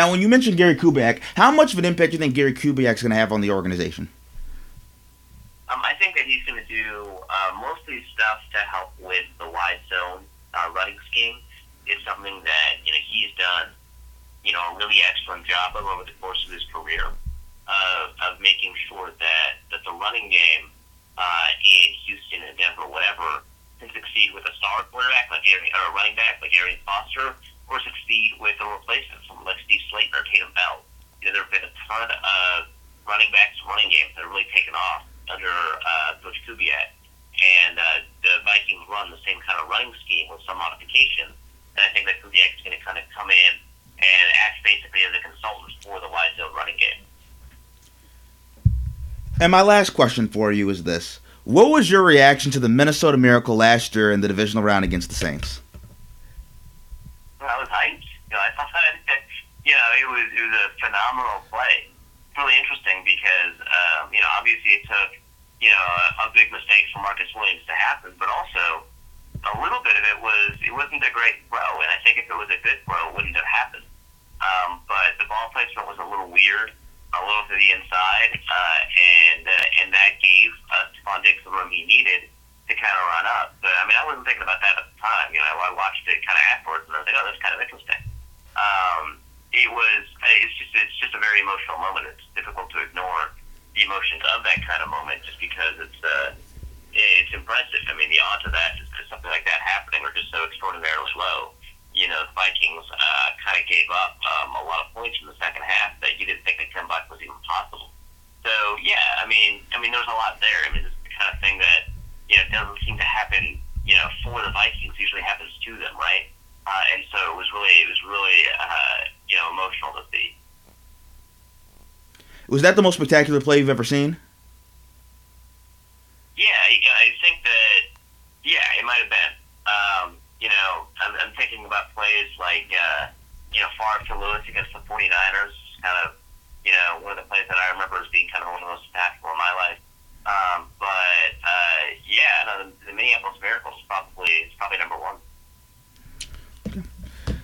Now, when you mentioned Gary Kubiak, how much of an impact do you think Gary Kubiak's going to have on the organization? Um, I think that he's going to do uh, mostly stuff to help with the wide zone uh, running scheme. It's something that you know he's done, you know, a really excellent job of over the course of his career uh, of making sure that that the running game uh, in Houston and Denver, whatever, can succeed with a star quarterback like Aaron, or a running back like Arian Foster, or succeed with a replacement, someone like Steve Slaton or Tatum Bell. You know, there have been a ton of running backs, running games that have really taken off under uh, Coach Kubiak. And uh, the Vikings run the same kind of running scheme with some modifications. And I think that Kubiak is going to kind of come in and act basically as a consultant for the wide zone running game. And my last question for you is this. What was your reaction to the Minnesota Miracle last year in the divisional round against the Saints? Well, I was hyped. You know, I thought that, you know, it was, it was a phenomenal play. It's really interesting because, um, you know, obviously it took, you know, a, a big mistake for Marcus Williams to happen, but also a little bit of it was it wasn't a great throw, and I think if it was a good throw, it wouldn't have happened. Um, but the ball placement was a little weird, a little to the inside, uh, and uh, and that gave us Stefon Diggs the room he needed to kind of run up. But I mean, I wasn't thinking about that at the time. You know, I watched it kind of afterwards, and I was like, oh, that's kind of interesting. Um, it was. It's just. It's just a very emotional moment. It's difficult to ignore the emotions of that kind of moment, just because it's. Uh, it's impressive. I mean, the odds of that, something like that happening, are just so extraordinarily low. You know, the Vikings uh, kind of gave up um, a lot of points in the second half that you didn't think a comeback was even possible. So yeah, I mean, I mean, there's a lot there. I mean, it's the kind of thing that you know doesn't seem to happen. You know, for the Vikings, usually happens to them, right? Uh, and so it was really, it was really, uh, you know, emotional to see. Was that the most spectacular play you've ever seen? Yeah, I think that. Yeah, it might have been. Um, you know, I'm, I'm thinking about plays like uh, you know Favre to Lewis against the 49ers. Kind of, you know, one of the plays that I remember as being kind of one of the most spectacular in my life. Um, but uh, yeah, no, the, the Minneapolis Miracle is probably it's probably number one.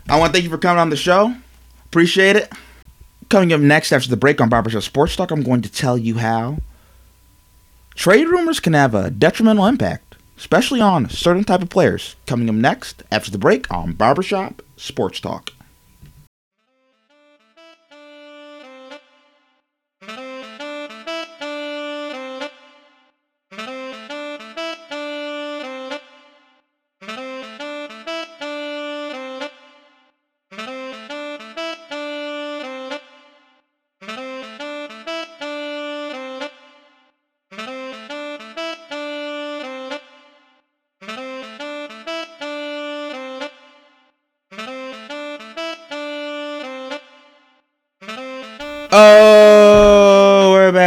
I want to thank you for coming on the show. Appreciate it. Coming up next after the break on Barbershop Sports Talk, I'm going to tell you how trade rumors can have a detrimental impact, especially on certain type of players. Coming up next after the break on Barbershop Sports Talk.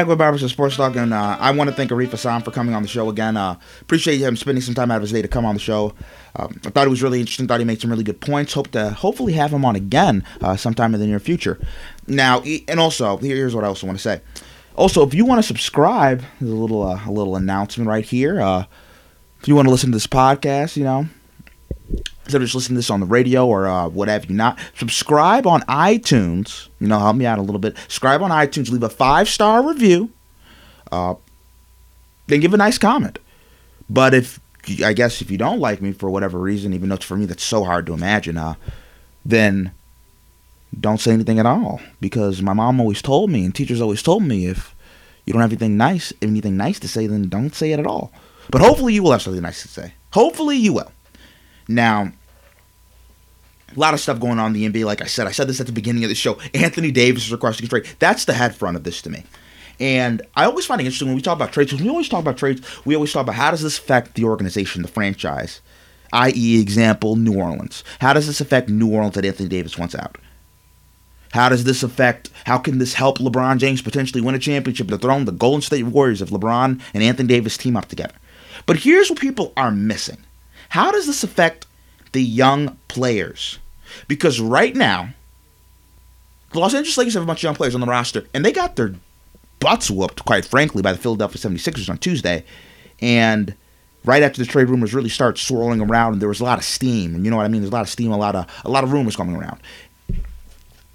Back with Sports Talk, and uh, I want to thank Arif Hassan for coming on the show again. Uh, appreciate him spending some time out of his day to come on the show. Um, I thought it was really interesting. Thought he made some really good points. Hope to hopefully have him on again uh, sometime in the near future. Now, and also here's what I also want to say. Also, if you want to subscribe, there's a little uh, a little announcement right here. Uh, if you want to listen to this podcast, you know, instead of just listening to this on the radio or uh, have you not. Subscribe on itunes. You know help me out a little bit. Subscribe on itunes. Leave a five star review. Uh, then give a nice comment. But if i guess if you don't like me for whatever reason even though it's for me that's so hard to imagine uh, then don't say anything at all. Because my mom always told me and teachers always told me if you don't have anything nice anything nice to say then don't say it at all. But hopefully you will have something nice to say. Hopefully you will. Now, a lot of stuff going on in the NBA. Like I said, I said this at the beginning of the show. Anthony Davis is requesting a trade. That's the head front of this to me. And I always find it interesting when we talk about trades. We always talk about trades, we always talk about how does this affect the organization, the franchise. I.e., example, New Orleans. How does this affect New Orleans that Anthony Davis wants out? How does this affect? How can this help LeBron James potentially win a championship to throw the Golden State Warriors if LeBron and Anthony Davis team up together? But here's what people are missing. How does this affect the young players? Because right now, the Los Angeles Lakers have a bunch of young players on the roster, and they got their butts whooped, quite frankly, by the Philadelphia 76ers on Tuesday. And right after the trade rumors really started swirling around, and there was a lot of steam. And you know what I mean? There's a lot of steam, a lot of a lot of rumors coming around.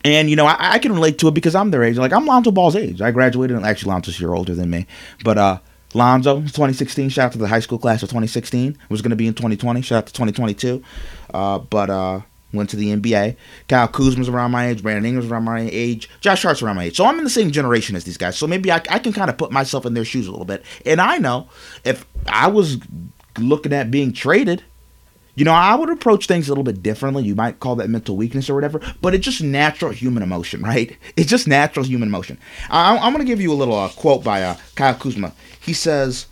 And you know, I, I can relate to it because I'm their age. Like I'm Lonzo Ball's age. I graduated. Actually, Lonzo's a year older than me, but uh, Lonzo, 2016. Shout out to the high school class of 2016. Was going to be in 2020. Shout out to 2022. Uh, but uh, went to the NBA. Kyle Kuzma's around my age. Brandon Ingram's around my age. Josh Hart's around my age. So I'm in the same generation as these guys. So maybe I, I can kind of put myself in their shoes a little bit. And I know if I was looking at being traded, you know, I would approach things a little bit differently. You might call that mental weakness or whatever, but it's just natural human emotion, right? It's just natural human emotion. I, am going to give you a little uh, quote by uh, Kyle Kuzma. He says,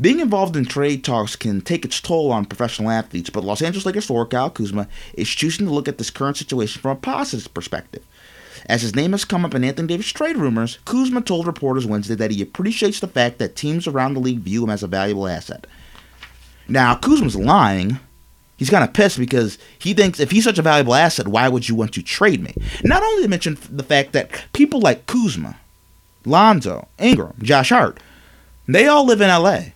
being involved in trade talks can take its toll on professional athletes, but Los Angeles Lakers forward Kyle Kuzma is choosing to look at this current situation from a positive perspective. As his name has come up in Anthony Davis trade rumors, Kuzma told reporters Wednesday that he appreciates the fact that teams around the league view him as a valuable asset. Now, Kuzma's lying He's kind of pissed because he thinks if he's such a valuable asset, why would you want to trade me? Not only to mention the fact that people like Kuzma, Lonzo, Ingram, Josh Hart, they all live in LA.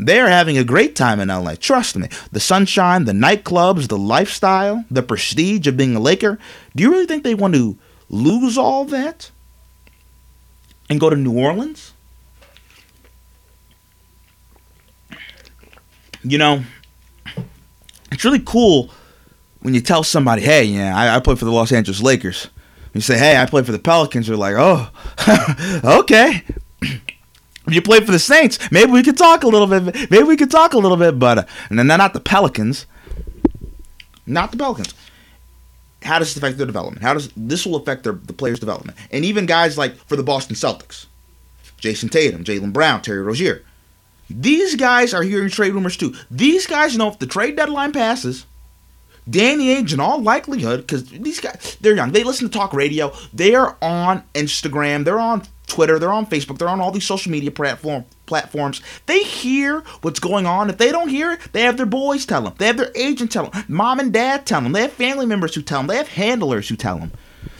They are having a great time in LA. Trust me. The sunshine, the nightclubs, the lifestyle, the prestige of being a Laker. Do you really think they want to lose all that and go to New Orleans? You know, it's really cool when you tell somebody, hey, yeah, I, I play for the Los Angeles Lakers. You say, hey, I play for the Pelicans. They're like, oh, okay. You play for the Saints, maybe we could talk a little bit. Maybe we could talk a little bit, but uh, and then not the Pelicans, not the Pelicans. How does this affect their development? How does this will affect their the players' development? And even guys like for the Boston Celtics, Jayson Tatum, Jaylen Brown, Terry Rozier. These guys are hearing trade rumors too. These guys know if the trade deadline passes, Danny Ainge, in all likelihood, because these guys, they're young. They listen to talk radio. They are on Instagram. They're on Twitter. They're on Facebook. They're on all these social media platform, platforms. They hear what's going on. If they don't hear it, they have their boys tell them. They have their agent tell them. Mom and dad tell them. They have family members who tell them. They have handlers who tell them.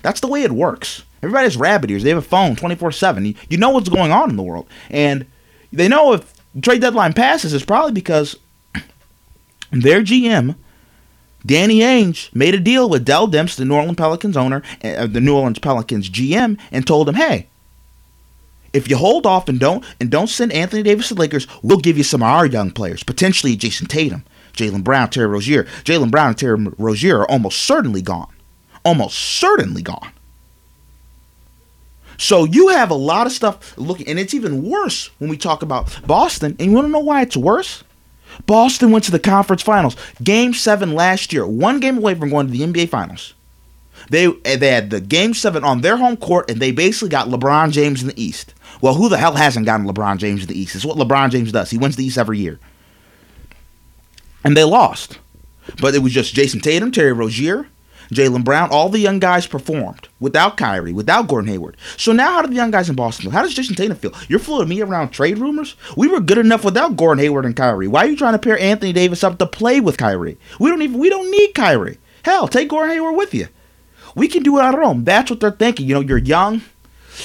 That's the way it works. Everybody has rabbit ears. They have a phone 24 7. You know what's going on in the world. And they know if trade deadline passes it's probably because their GM, Danny Ainge, made a deal with Dell Demps, the New Orleans Pelicans owner, uh, the New Orleans Pelicans GM, and told him, "Hey, if you hold off and don't and don't send Anthony Davis to the Lakers, we'll give you some of our young players, potentially Jayson Tatum, Jaylen Brown, Terry Rozier. Jaylen Brown and Terry Rozier are almost certainly gone, almost certainly gone." So you have a lot of stuff looking, and it's even worse when we talk about Boston. And you want to know why it's worse? Boston went to the conference finals, game seven last year, one game away from going to the NBA finals. They eh, they had the game seven on their home court, and they basically got LeBron James in the East. Well, who the hell hasn't gotten LeBron James in the East? It's what LeBron James does. He wins the East every year. And they lost. But it was just Jayson Tatum, Terry Rozier, Jaylen Brown, all the young guys performed without Kyrie, without Gordon Hayward. So now, how do the young guys in Boston feel? How does Jayson Tatum feel? You're fooling me around trade rumors? We were good enough without Gordon Hayward and Kyrie. Why are you trying to pair Anthony Davis up to play with Kyrie? We don't even we don't need Kyrie. Hell, take Gordon Hayward with you. We can do it on our own. That's what they're thinking. You know, you're young.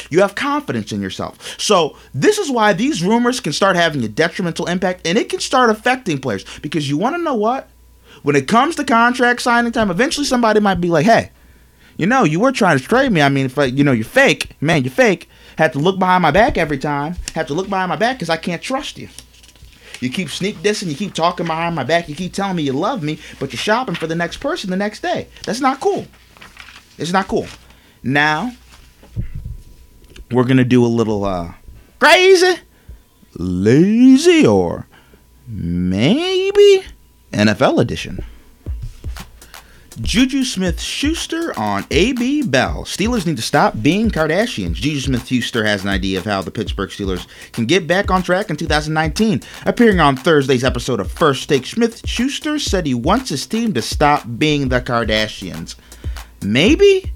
You have confidence in yourself. So, this is why these rumors can start having a detrimental impact and it can start affecting players. Because you want to know what? when it comes to contract signing time, eventually somebody might be like, hey, you know, you were trying to trade me. I mean, if I, you know you're fake, man, you're fake. Had to look behind my back every time. Have to look behind my back because I can't trust you. You keep sneak dissing, you keep talking behind my back, you keep telling me you love me, but you're shopping for the next person the next day. That's not cool. It's not cool. Now, we're gonna do a little uh crazy, lazy, or maybe NFL edition. Juju Smith Schuster on AB Bell. Steelers need to stop being Kardashians. Juju Smith Schuster has an idea of how the Pittsburgh Steelers can get back on track in 2019. Appearing on Thursday's episode of First Take, Smith Schuster said he wants his team to stop being the Kardashians. Maybe?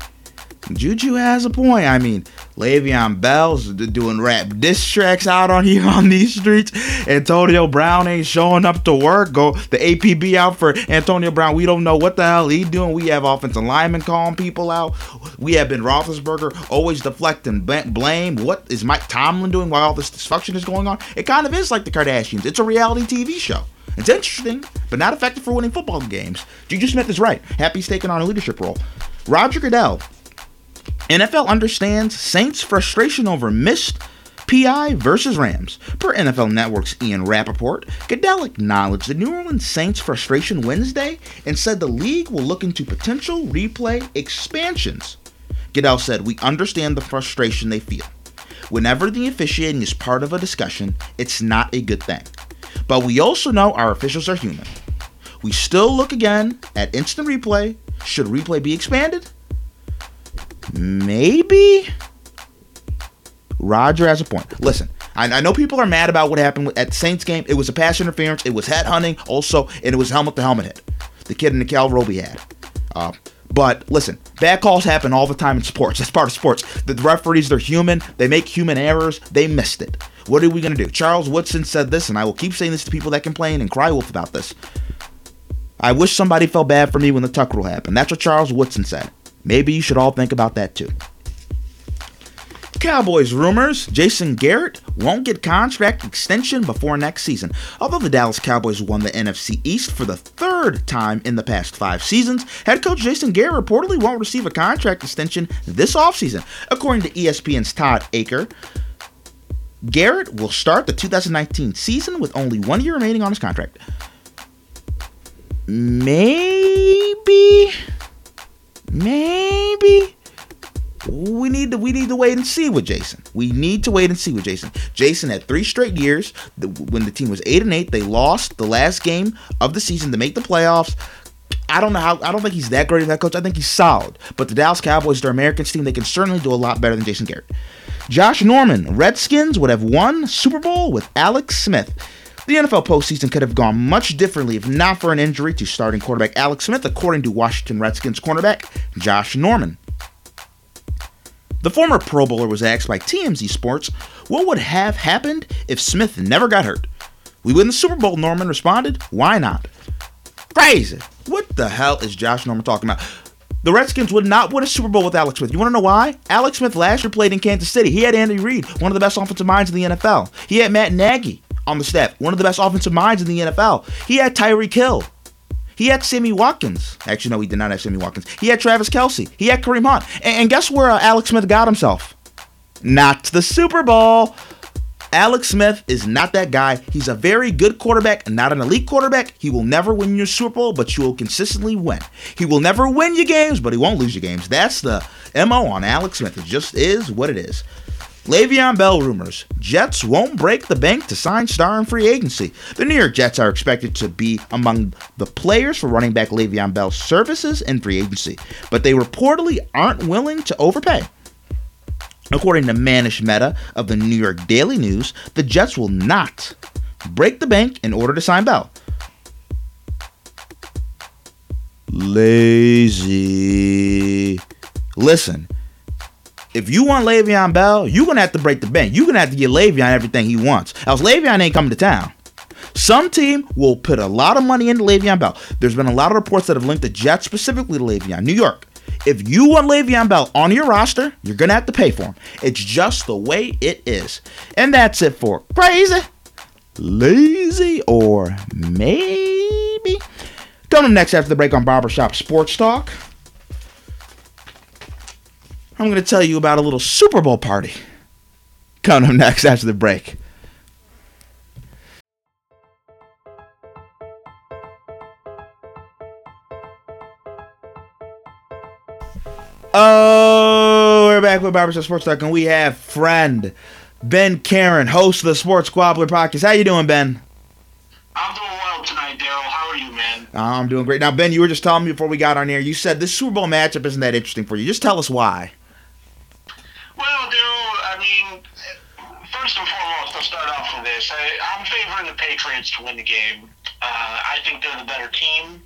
Juju has a point. I mean, Le'Veon Bell's doing rap diss tracks out on here on these streets. Antonio Brown ain't showing up to work. Go the APB out for Antonio Brown. We don't know what the hell he doing. We have offensive linemen calling people out. We have Ben Roethlisberger always deflecting blame. What is Mike Tomlin doing while all this dysfunction is going on? It kind of is like the Kardashians. It's a reality TV show. It's interesting, but not effective for winning football games. Juju Smith is right. Happy's taking on a leadership role. Roger Goodell NFL understands Saints' frustration over missed PI versus Rams. Per NFL Network's Ian Rapoport, Goodell acknowledged the New Orleans Saints' frustration Wednesday and said the league will look into potential replay expansions. Goodell said, We understand the frustration they feel. Whenever the officiating is part of a discussion, it's not a good thing. But we also know our officials are human. We still look again at instant replay. Should replay be expanded? Maybe? Roger has a point. Listen, I, I know people are mad about what happened at the Saints game. It was a pass interference. It was head hunting also, and it was helmet to helmet hit. The kid in the Cal Roby had. Uh, but listen, bad calls happen all the time in sports. That's part of sports. The referees, they're human. They make human errors. They missed it. What are we going to do? Charles Woodson said this, and I will keep saying this to people that complain and cry wolf about this. I wish somebody felt bad for me when the tuck rule happened. That's what Charles Woodson said. Maybe you should all think about that too. Cowboys rumors Jason Garrett won't get contract extension before next season. Although the Dallas Cowboys won the NFC East for the third time in the past five seasons, head coach Jason Garrett reportedly won't receive a contract extension this offseason. According to ESPN's Todd Archer, Garrett will start the 2019 season with only one year remaining on his contract. Maybe. Maybe we need to we need to wait and see with Jason. We need to wait and see with Jason. Jason had three straight years when the team was eight and eight. They lost the last game of the season to make the playoffs. I don't know how. I don't think he's that great of that coach. I think he's solid. But the Dallas Cowboys, their Americans team, they can certainly do a lot better than Jason Garrett. Josh Norman, Redskins would have won Super Bowl with Alex Smith. The NFL postseason could have gone much differently if not for an injury to starting quarterback Alex Smith, according to Washington Redskins cornerback Josh Norman. The former Pro Bowler was asked by TMZ Sports what would have happened if Smith never got hurt. We win the Super Bowl, Norman responded. Why not? Crazy. What the hell is Josh Norman talking about? The Redskins would not win a Super Bowl with Alex Smith. You want to know why? Alex Smith last year played in Kansas City. He had Andy Reid, one of the best offensive minds in the NFL. He had Matt Nagy on the staff, one of the best offensive minds in the NFL. He had Tyreek Hill. He had Sammy Watkins. Actually, no, he did not have Sammy Watkins. He had Travis Kelce. He had Kareem Hunt. And, and guess where uh, Alex Smith got himself? Not the Super Bowl. Alex Smith is not that guy. He's a very good quarterback, not an elite quarterback. He will never win your Super Bowl, but you will consistently win. He will never win your games, but he won't lose your games. That's the MO on Alex Smith. It just is what it is. Le'Veon Bell rumors. Jets won't break the bank to sign star in free agency. The New York Jets are expected to be among the players for running back Le'Veon Bell's services in free agency, but they reportedly aren't willing to overpay. According to Manish Mehta of the New York Daily News, the Jets will not break the bank in order to sign Bell. Lazy. Listen, if you want Le'Veon Bell, you're gonna have to break the bank. You're gonna have to get Le'Veon everything he wants. Else Le'Veon ain't coming to town. Some team will put a lot of money into Le'Veon Bell. There's been a lot of reports that have linked the Jets specifically to Le'Veon. New York. If you want Le'Veon Bell on your roster, you're gonna have to pay for him. It's just the way it is. And that's it for crazy, lazy, or maybe. Coming up next after the break on Barbershop Sports Talk. I'm going to tell you about a little Super Bowl party. Coming up next after the break. Oh, we're back with Barbershop Sports Talk, and we have friend Ben Karen, host of the Sports Squabbler podcast. How you doing, Ben? I'm doing well tonight, Daryl. How are you, man? I'm doing great. Now, Ben, you were just telling me before we got on air, you said this Super Bowl matchup isn't that interesting for you. Just tell us why. Well, Daryl, I mean, first and foremost, I'll start off with this. I, I'm to win the game. Uh, I think they're the better team.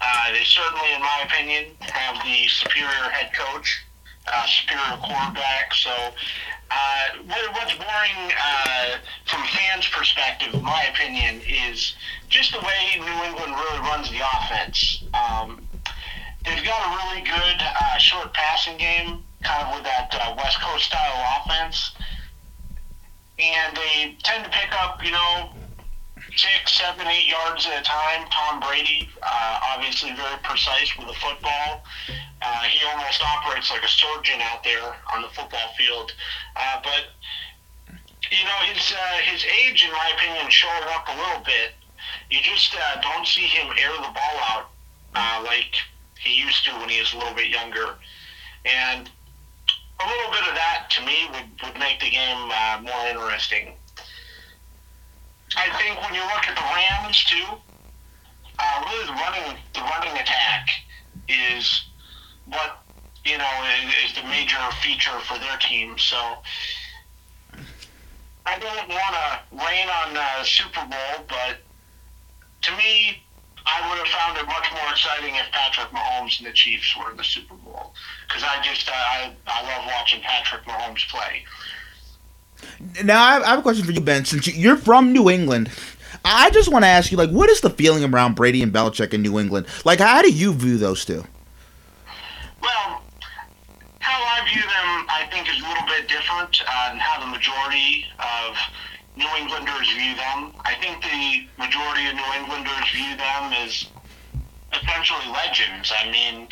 Uh, they certainly, in my opinion, have the superior head coach, uh, superior quarterback. So, uh, what- what's boring uh, from fans' perspective, in my opinion, is just the way New England really runs the offense. Um, they've got a really good uh, short passing game, kind of with that uh, West Coast style offense, and they tend to pick up, you know, six, seven, eight yards at a time. Tom Brady, uh, obviously very precise with the football. Uh, he almost operates like a surgeon out there on the football field. Uh, but you know his uh, his age, in my opinion, showing up a little bit. You just uh, don't see him air the ball out uh, like he used to when he was a little bit younger, and a little bit of that to me would, would make the game more interesting. I think when you look at the Rams too, uh, really the running the running attack is what you know is, is the major feature for their team. So I don't want to rain on uh, Super Bowl, but to me, I would have found it much more exciting if Patrick Mahomes and the Chiefs were in the Super Bowl because I just uh, I I love watching Patrick Mahomes play. Now I have a question for you, Ben. Since you're from New England, I just want to ask you, like, what is the feeling around Brady and Belichick in New England? Like, how do you view those two? Well, how I view them, I think, is a little bit different uh, how the majority of New Englanders view them. I think the majority of New Englanders view them as essentially legends. I mean,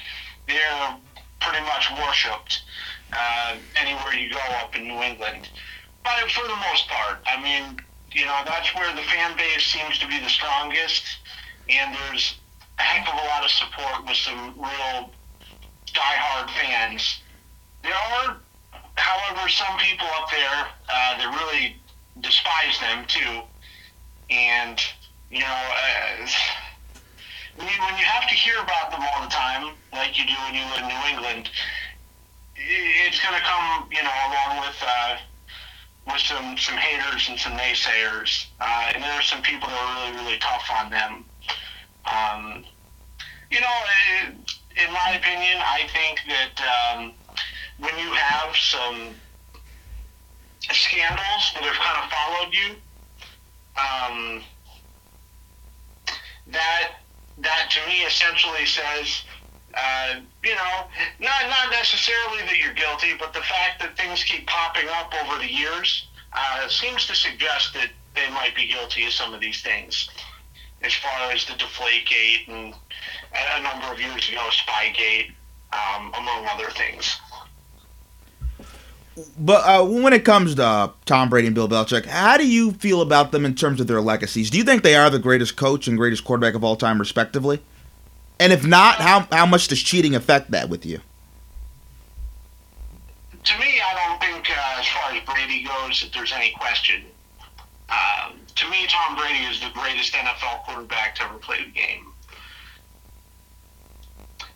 they're pretty much worshipped uh, anywhere you go up in New England. But for the most part, I mean, you know, that's where the fan base seems to be the strongest, and there's a heck of a lot of support with some real diehard fans. There are, however, some people up there uh, that really despise them too, and you know, uh, when you when you have to hear about them all the time, like you do when you live in New England, it's going to come, you know, along with. Uh, with some some haters and some naysayers, uh, and there are some people that are really really tough on them. Um, you know, in my opinion, I think that um, when you have some scandals that have kind of followed you, um, that that to me essentially says uh, you know, not not necessarily that you're guilty, but the fact that things keep popping up over the years uh, seems to suggest that they might be guilty of some of these things. As far as the Deflategate and a number of years ago, Spygate, um, among other things. But uh, when it comes to uh, Tom Brady and Bill Belichick, how do you feel about them in terms of their legacies? Do you think they are the greatest coach and greatest quarterback of all time, respectively? And if not, how how much does cheating affect that with you? To me, I don't think, uh, as far as Brady goes, that there's any question. Um, to me, Tom Brady is the greatest NFL quarterback to ever play the game.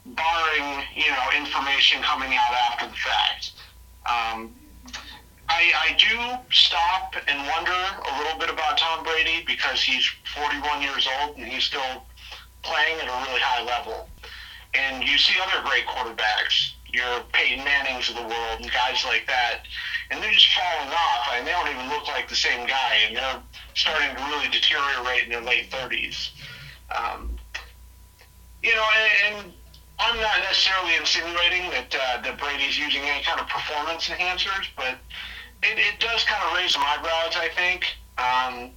Barring, you know, information coming out after the fact. Um, I, I do stop and wonder a little bit about Tom Brady because he's 41 years old and he's still playing at a really high level. And you see other great quarterbacks, your Peyton Mannings of the world and guys like that, and they're just falling off. Mean, they don't even look like the same guy, and they're starting to really deteriorate in their late 30s. Um, you know, and, and I'm not necessarily insinuating that uh, that Brady's using any kind of performance enhancers, but it, it does kind of raise some eyebrows. I think. Um,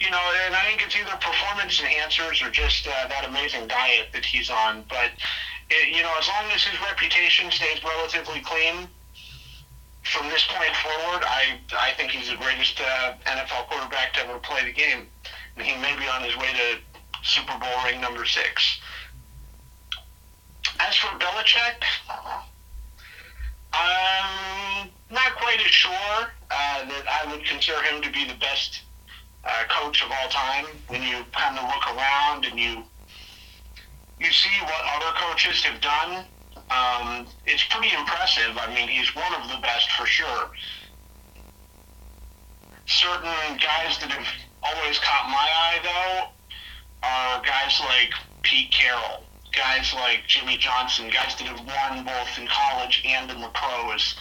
you know, and I think it's either performance enhancers or just uh, that amazing diet that he's on. But it, you know, as long as his reputation stays relatively clean from this point forward, I I think he's the greatest uh, NFL quarterback to ever play the game, and he may be on his way to Super Bowl ring number six. As for Belichick, I'm not quite as sure uh, that I would consider him to be the best uh, coach of all time. When you kind of look around and you you see what other coaches have done, um, it's pretty impressive. I mean, he's one of the best for sure. Certain guys that have always caught my eye, though, are guys like Pete Carroll, guys like Jimmy Johnson, guys that have won both in college and in the pros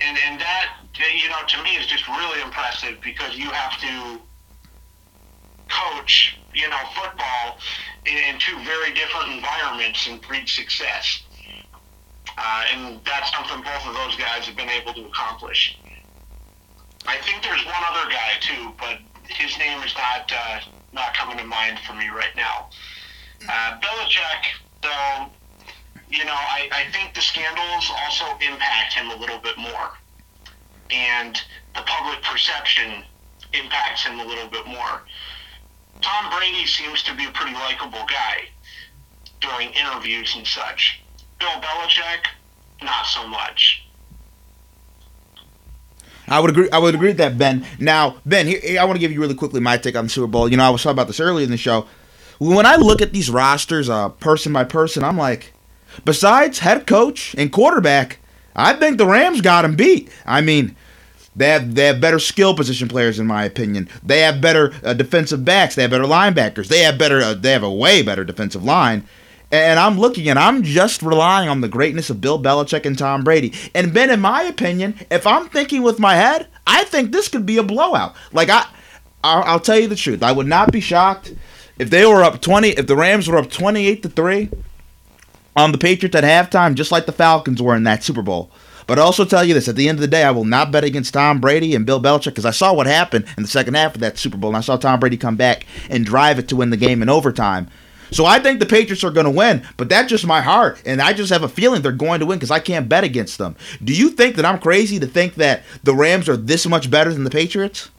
and and that you know to me is just really impressive because you have to coach you know football in, in two very different environments and breed success. Uh, and that's something both of those guys have been able to accomplish. I think there's one other guy too, but his name is not uh, not coming to mind for me right now. Uh, Belichick, though, you know, I, I think the scandals also impact him a little bit more. And the public perception impacts him a little bit more. Tom Brady seems to be a pretty likable guy during interviews and such. Bill Belichick, not so much. I would agree. I would agree with that, Ben. Now, Ben, here I want to give you really quickly my take on the Super Bowl. You know, I was talking about this earlier in the show. When I look at these rosters, uh, person by person, I'm like, besides head coach and quarterback, I think the Rams got him beat. I mean, they have they have better skill position players in my opinion. They have better uh, defensive backs. They have better linebackers. They have better. Uh, they have a way better defensive line. And I'm looking and I'm just relying on the greatness of Bill Belichick and Tom Brady. And Ben, in my opinion, if I'm thinking with my head, I think this could be a blowout. Like I, I'll, I'll tell you the truth. I would not be shocked if they were up 20. If the Rams were up 28 to three on the Patriots at halftime, just like the Falcons were in that Super Bowl. But I also tell you this: at the end of the day, I will not bet against Tom Brady and Bill Belichick because I saw what happened in the second half of that Super Bowl, and I saw Tom Brady come back and drive it to win the game in overtime. So I think the Patriots are going to win, but that's just my heart, and I just have a feeling they're going to win because I can't bet against them. Do you think that I'm crazy to think that the Rams are this much better than the Patriots?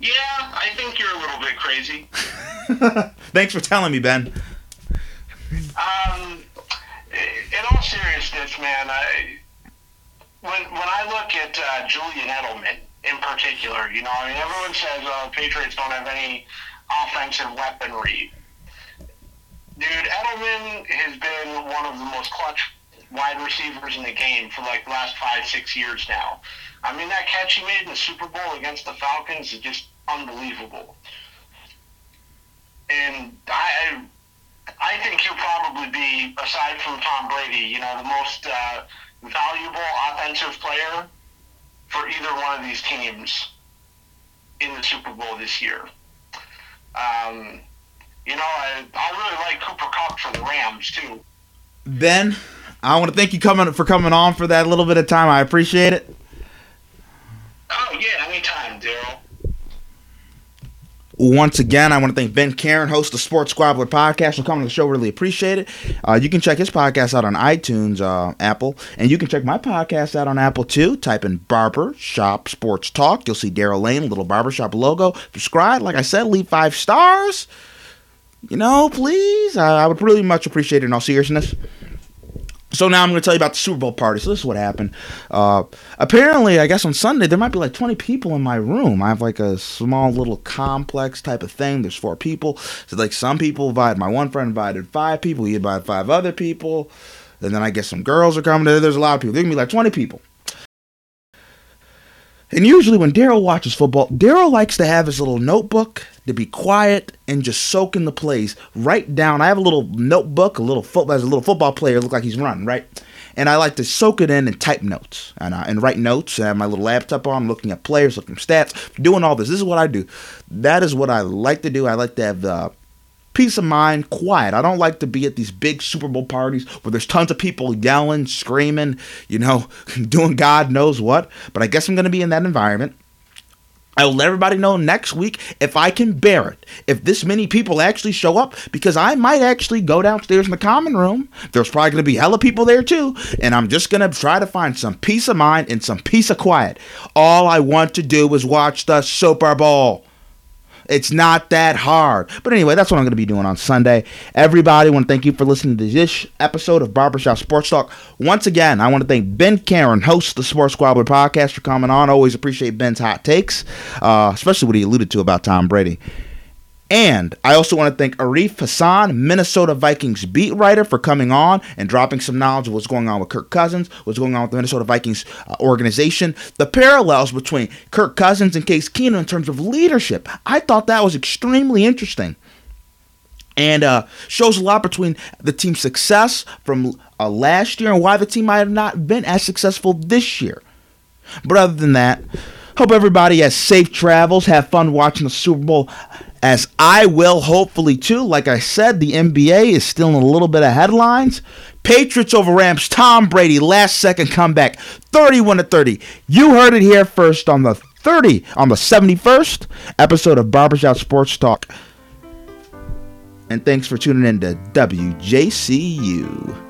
Yeah, I think you're a little bit crazy. Thanks for telling me, Ben. In all seriousness, man, I when when I look at uh, Julian Edelman in particular, you know, I mean, everyone says uh, Patriots don't have any offensive weaponry. Dude, Edelman has been one of the most clutch wide receivers in the game for like the last five, six years now. I mean, that catch he made in the Super Bowl against the Falcons is just unbelievable. And I, I think he'll probably be, aside from Tom Brady, you know, the most uh, valuable offensive player for either one of these teams in the Super Bowl this year. Um, you know, I, I really like Cooper Kupp for the Rams too. Ben, I want to thank you coming for coming on for that little bit of time. I appreciate it. Oh yeah, anytime, Daryl. Once again, I want to thank Ben Karen, host of Sports Squabbler podcast, for coming to the show. Really appreciate it. Uh, you can check his podcast out on iTunes, uh, Apple, and you can check my podcast out on Apple too. Type in Barber Shop Sports Talk. You'll see Daryl Lane, little barbershop logo. Subscribe. Like I said, leave five stars. You know, please. I, I would really much appreciate it in all seriousness. So now I'm going to tell you about the Super Bowl party. So this is what happened. Uh, apparently, I guess on Sunday there might be like 20 people in my room. I have like a small little complex type of thing. There's four people. So like some people invited. My one friend invited five people. He invited five other people. And then I guess some girls are coming. There's a lot of people. There can be like 20 people. And usually when Daryl watches football, Daryl likes to have his little notebook to be quiet and just soak in the plays. Write down. I have a little notebook, a little football, as a little football player, look like he's running, right? And I like to soak it in and type notes and, uh, and write notes. I have my little laptop on, looking at players, looking at stats, doing all this. This is what I do. That is what I like to do. I like to have the peace of mind, quiet. I don't like to be at these big Super Bowl parties where there's tons of people yelling, screaming, you know, doing God knows what. But I guess I'm going to be in that environment. I will let everybody know next week if I can bear it. If this many people actually show up, because I might actually go downstairs in the common room. There's probably going to be hella people there too. And I'm just going to try to find some peace of mind and some peace of quiet. All I want to do is watch the Super Bowl. It's not that hard. But anyway, that's what I'm going to be doing on Sunday. Everybody, I want to thank you for listening to this episode of Barbershop Sports Talk. Once again, I want to thank Ben Karen, host of the Sports Squabbler podcast, for coming on. Always appreciate Ben's hot takes, uh, especially what he alluded to about Tom Brady. And I also want to thank Arif Hassan, Minnesota Vikings beat writer, for coming on and dropping some knowledge of what's going on with Kirk Cousins, what's going on with the Minnesota Vikings uh, organization, the parallels between Kirk Cousins and Case Keenum in terms of leadership. I thought that was extremely interesting. And uh, shows a lot between the team's success from uh, last year and why the team might have not been as successful this year. But other than that, hope everybody has safe travels. Have fun watching the Super Bowl as I will hopefully too. Like I said, the NBA is still in a little bit of headlines. Patriots over Rams, Tom Brady, last second comeback, 31 to 30. You heard it here first on the 30 on the 71st episode of Barbershop Sports Talk. And thanks for tuning in to WJCU.